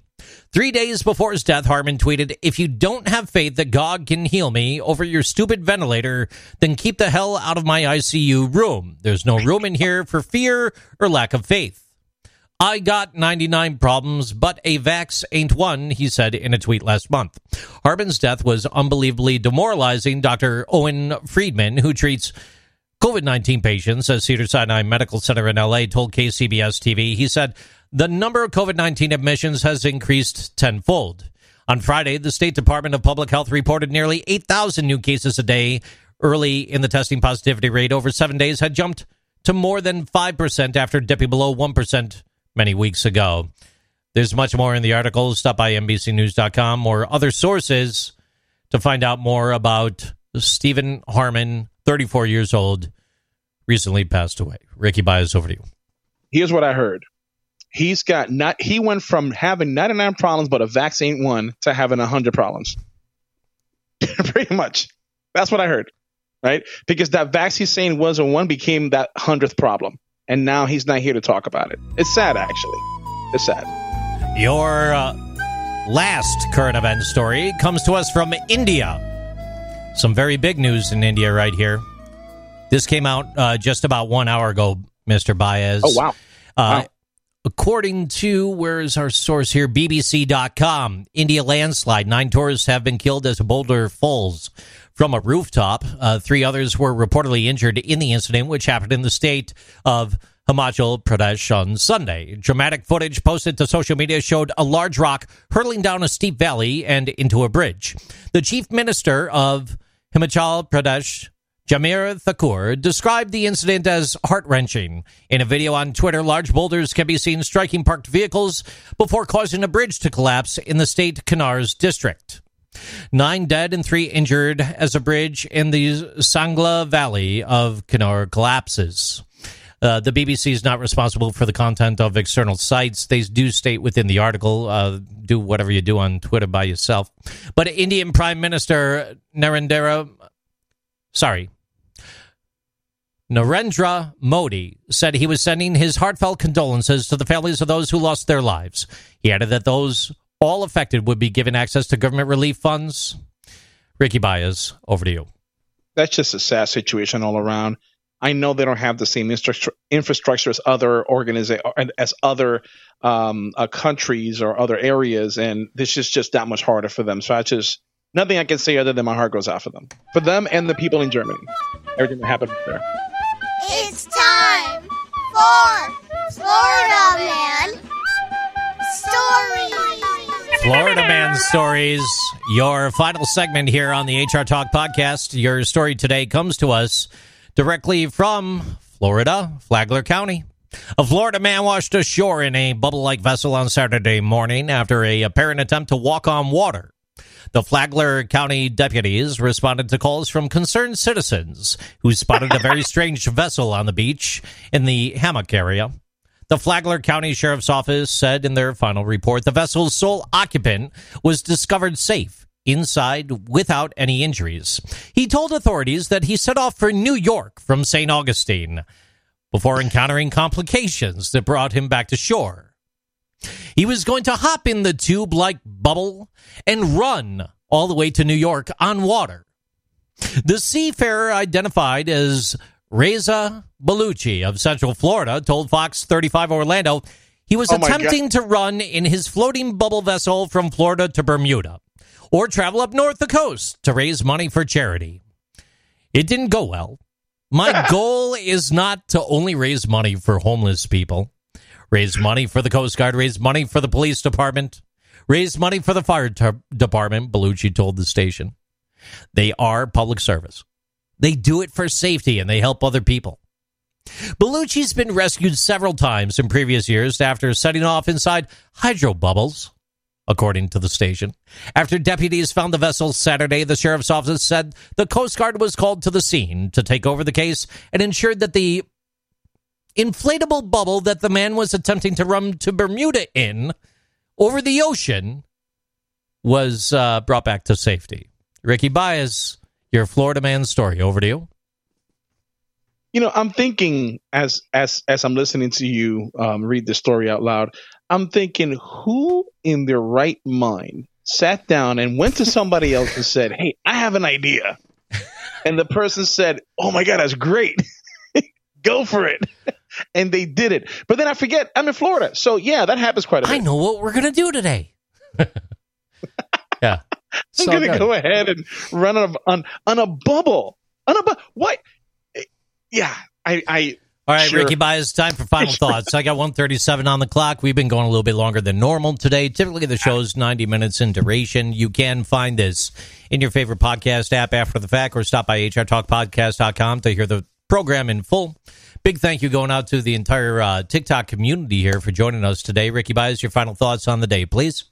Three days before his death, Harmon tweeted, If you don't have faith that God can heal me over your stupid ventilator, then keep the hell out of my ICU room. There's no room in here for fear or lack of faith. I got 99 problems, but a vax ain't one, he said in a tweet last month. Harmon's death was unbelievably demoralizing. Dr. Owen Friedman, who treats COVID 19 patients at Cedar Sinai Medical Center in LA, told KCBS TV, he said, the number of COVID 19 admissions has increased tenfold. On Friday, the State Department of Public Health reported nearly 8,000 new cases a day. Early in the testing positivity rate over seven days had jumped to more than 5% after dipping below 1% many weeks ago. There's much more in the article. Stop by NBCNews.com or other sources to find out more about Stephen Harmon, 34 years old, recently passed away. Ricky Baez, over to you. Here's what I heard he's got not he went from having 99 problems but a vaccine one to having 100 problems. [laughs] Pretty much. That's what i heard right? Because that vaccine saying was a one became that 100th problem. And now he's not here to talk about it. It's sad actually. It's sad. Your uh, last current event story comes to us from india. Some very big news in india right here. This came out uh, just about one hour ago mr baez. Oh wow, uh, wow According to, where is our source here? BBC.com. India landslide. Nine tourists have been killed as a Boulder falls from a rooftop. Uh, three others were reportedly injured in the incident, which happened in the state of Himachal Pradesh on Sunday. Dramatic footage posted to social media showed a large rock hurtling down a steep valley and into a bridge. The chief minister of Himachal Pradesh, Jai Ram Thakur described the incident as heart wrenching. In a video on Twitter, large boulders can be seen striking parked vehicles before causing a bridge to collapse in the state Kinnaur's district. Nine dead and three injured as a bridge in the Sangla Valley of Kinnaur collapses. Uh, the BBC is not responsible for the content of external sites. They do state within the article, uh, do whatever you do on Twitter by yourself. But Indian Prime Minister Narendra, sorry, Narendra Modi said he was sending his heartfelt condolences to the families of those who lost their lives. He added that those all affected would be given access to government relief funds. Ricky Baez, over to you. That's just a sad situation all around. I know they don't have the same infrastructure as other organiza- as other um, uh, countries or other areas, and this is just that much harder for them. So I just nothing I can say other than my heart goes out for them, for them and the people in Germany. Everything that happened there. It's time for Florida Man Stories. Florida Man Stories, your final segment here on the HR Talk podcast. Your story today comes to us directly from Florida, Flagler County. A Florida man washed ashore in a bubble like vessel on Saturday morning after a apparent attempt to walk on water. The Flagler County deputies responded to calls from concerned citizens who spotted a very [laughs] strange vessel on the beach in the hammock area. The Flagler County Sheriff's Office said in their final report the vessel's sole occupant was discovered safe inside without any injuries. He told authorities that he set off for New York from St. Augustine before encountering complications that brought him back to shore. He was going to hop in the tube like bubble and run all the way to New York on water. The seafarer identified as Reza Baluchi of Central Florida told Fox 35 Orlando he was Oh attempting to run in his floating bubble vessel from Florida to Bermuda or travel up north the coast to raise money for charity. It didn't go well. My [laughs] goal is not to only raise money for homeless people, raise money for the Coast Guard, raise money for the police department, raise money for the fire department, Baluchi told the station. They are public service. They do it for safety and they help other people. Baluchi's been rescued several times in previous years after setting off inside hydro bubbles, according to the station. After deputies found the vessel Saturday, the sheriff's office said the Coast Guard was called to the scene to take over the case and ensured that the inflatable bubble that the man was attempting to run to Bermuda in over the ocean was uh, brought back to safety. Ricky Baez, your Florida man story. Over to you. You know, I'm thinking as as as I'm listening to you um, read the story out loud, I'm thinking who in their right mind sat down and went to somebody [laughs] else and said, "Hey, I have an idea," and the person said, "Oh my god, that's great, [laughs] go for it," [laughs] and they did it. But then I forget I'm in Florida, so yeah, that happens quite a bit. I know what we're gonna do today. [laughs] yeah, I'm So gonna good. go ahead and run on a, on, on a bubble. On a bu- what? Yeah, I. I All right, sure. Ricky Baez, time for final [laughs] thoughts. I got 137 on the clock. We've been going a little bit longer than normal today. Typically, the show's 90 minutes in duration. You can find this in your favorite podcast app after the fact or stop by hrtalkpodcast.com to hear the program in full. Big thank you going out to the entire uh, TikTok community here for joining us today. Ricky Baez, your final thoughts on the day, please.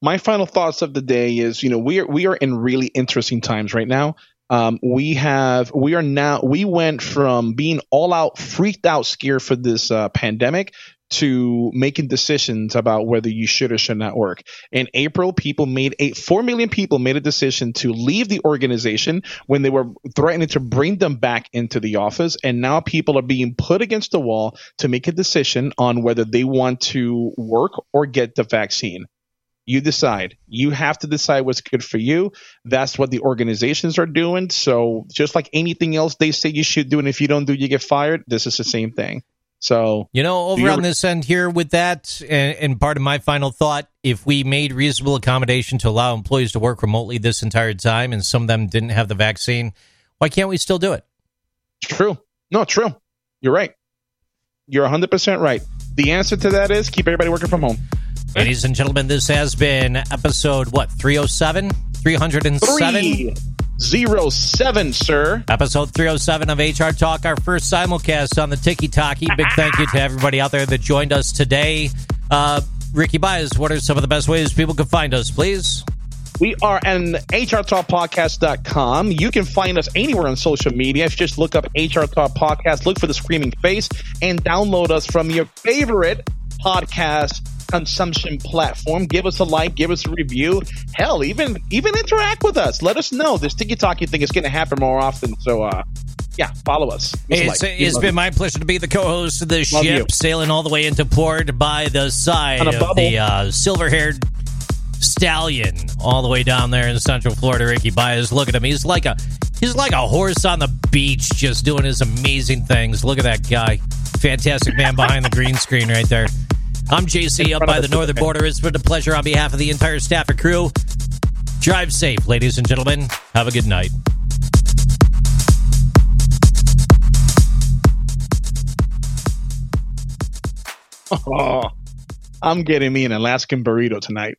my final thoughts of the day is you know we are we are in really interesting times right now um, we have we are now we went from being all out freaked out scared for this uh, pandemic to making decisions about whether you should or should not work in april people made eight four million people made a decision to leave the organization when they were threatening to bring them back into the office and now people are being put against the wall to make a decision on whether they want to work or get the vaccine you decide. You have to decide what's good for you. That's what the organizations are doing. So just like anything else they say you should do, and if you don't do, you get fired. This is the same thing. So You know, over on this end here with that, and, and part of my final thought, if we made reasonable accommodation to allow employees to work remotely this entire time and some of them didn't have the vaccine, why can't we still do it? true. No, true. You're right. You're 100% right. The answer to that is keep everybody working from home. Ladies and gentlemen, this has been episode, what, 307? 307? 307, sir. Episode 307 of HR Talk, our first simulcast on the Tiki Talkie. Big thank you to everybody out there that joined us today. Uh, Ricky Baez, what are some of the best ways people can find us, please? We are an hrtalkpodcast.com. You can find us anywhere on social media. If you just look up HR Talk Podcast, look for the screaming face, and download us from your favorite podcast consumption platform. Give us a like, give us a review. Hell, even even interact with us. Let us know this tiki talkie thing is going to happen more often. So, uh, yeah, follow us. Give us a It's, like. It's been my pleasure to be the co-host of the Love ship, you. sailing all the way into port by the side of bubble. the uh, silver-haired stallion, all the way down there in Central Florida. Ricky Baez, look at him. He's like a he's like a horse on the beach, just doing his amazing things. Look at that guy, fantastic man behind the green screen right there. I'm JC up by the the northern border. It's been a pleasure on behalf of the entire staff and crew. Drive safe, ladies and gentlemen. Have a good night. Oh, [laughs] I'm getting me an Alaskan burrito tonight.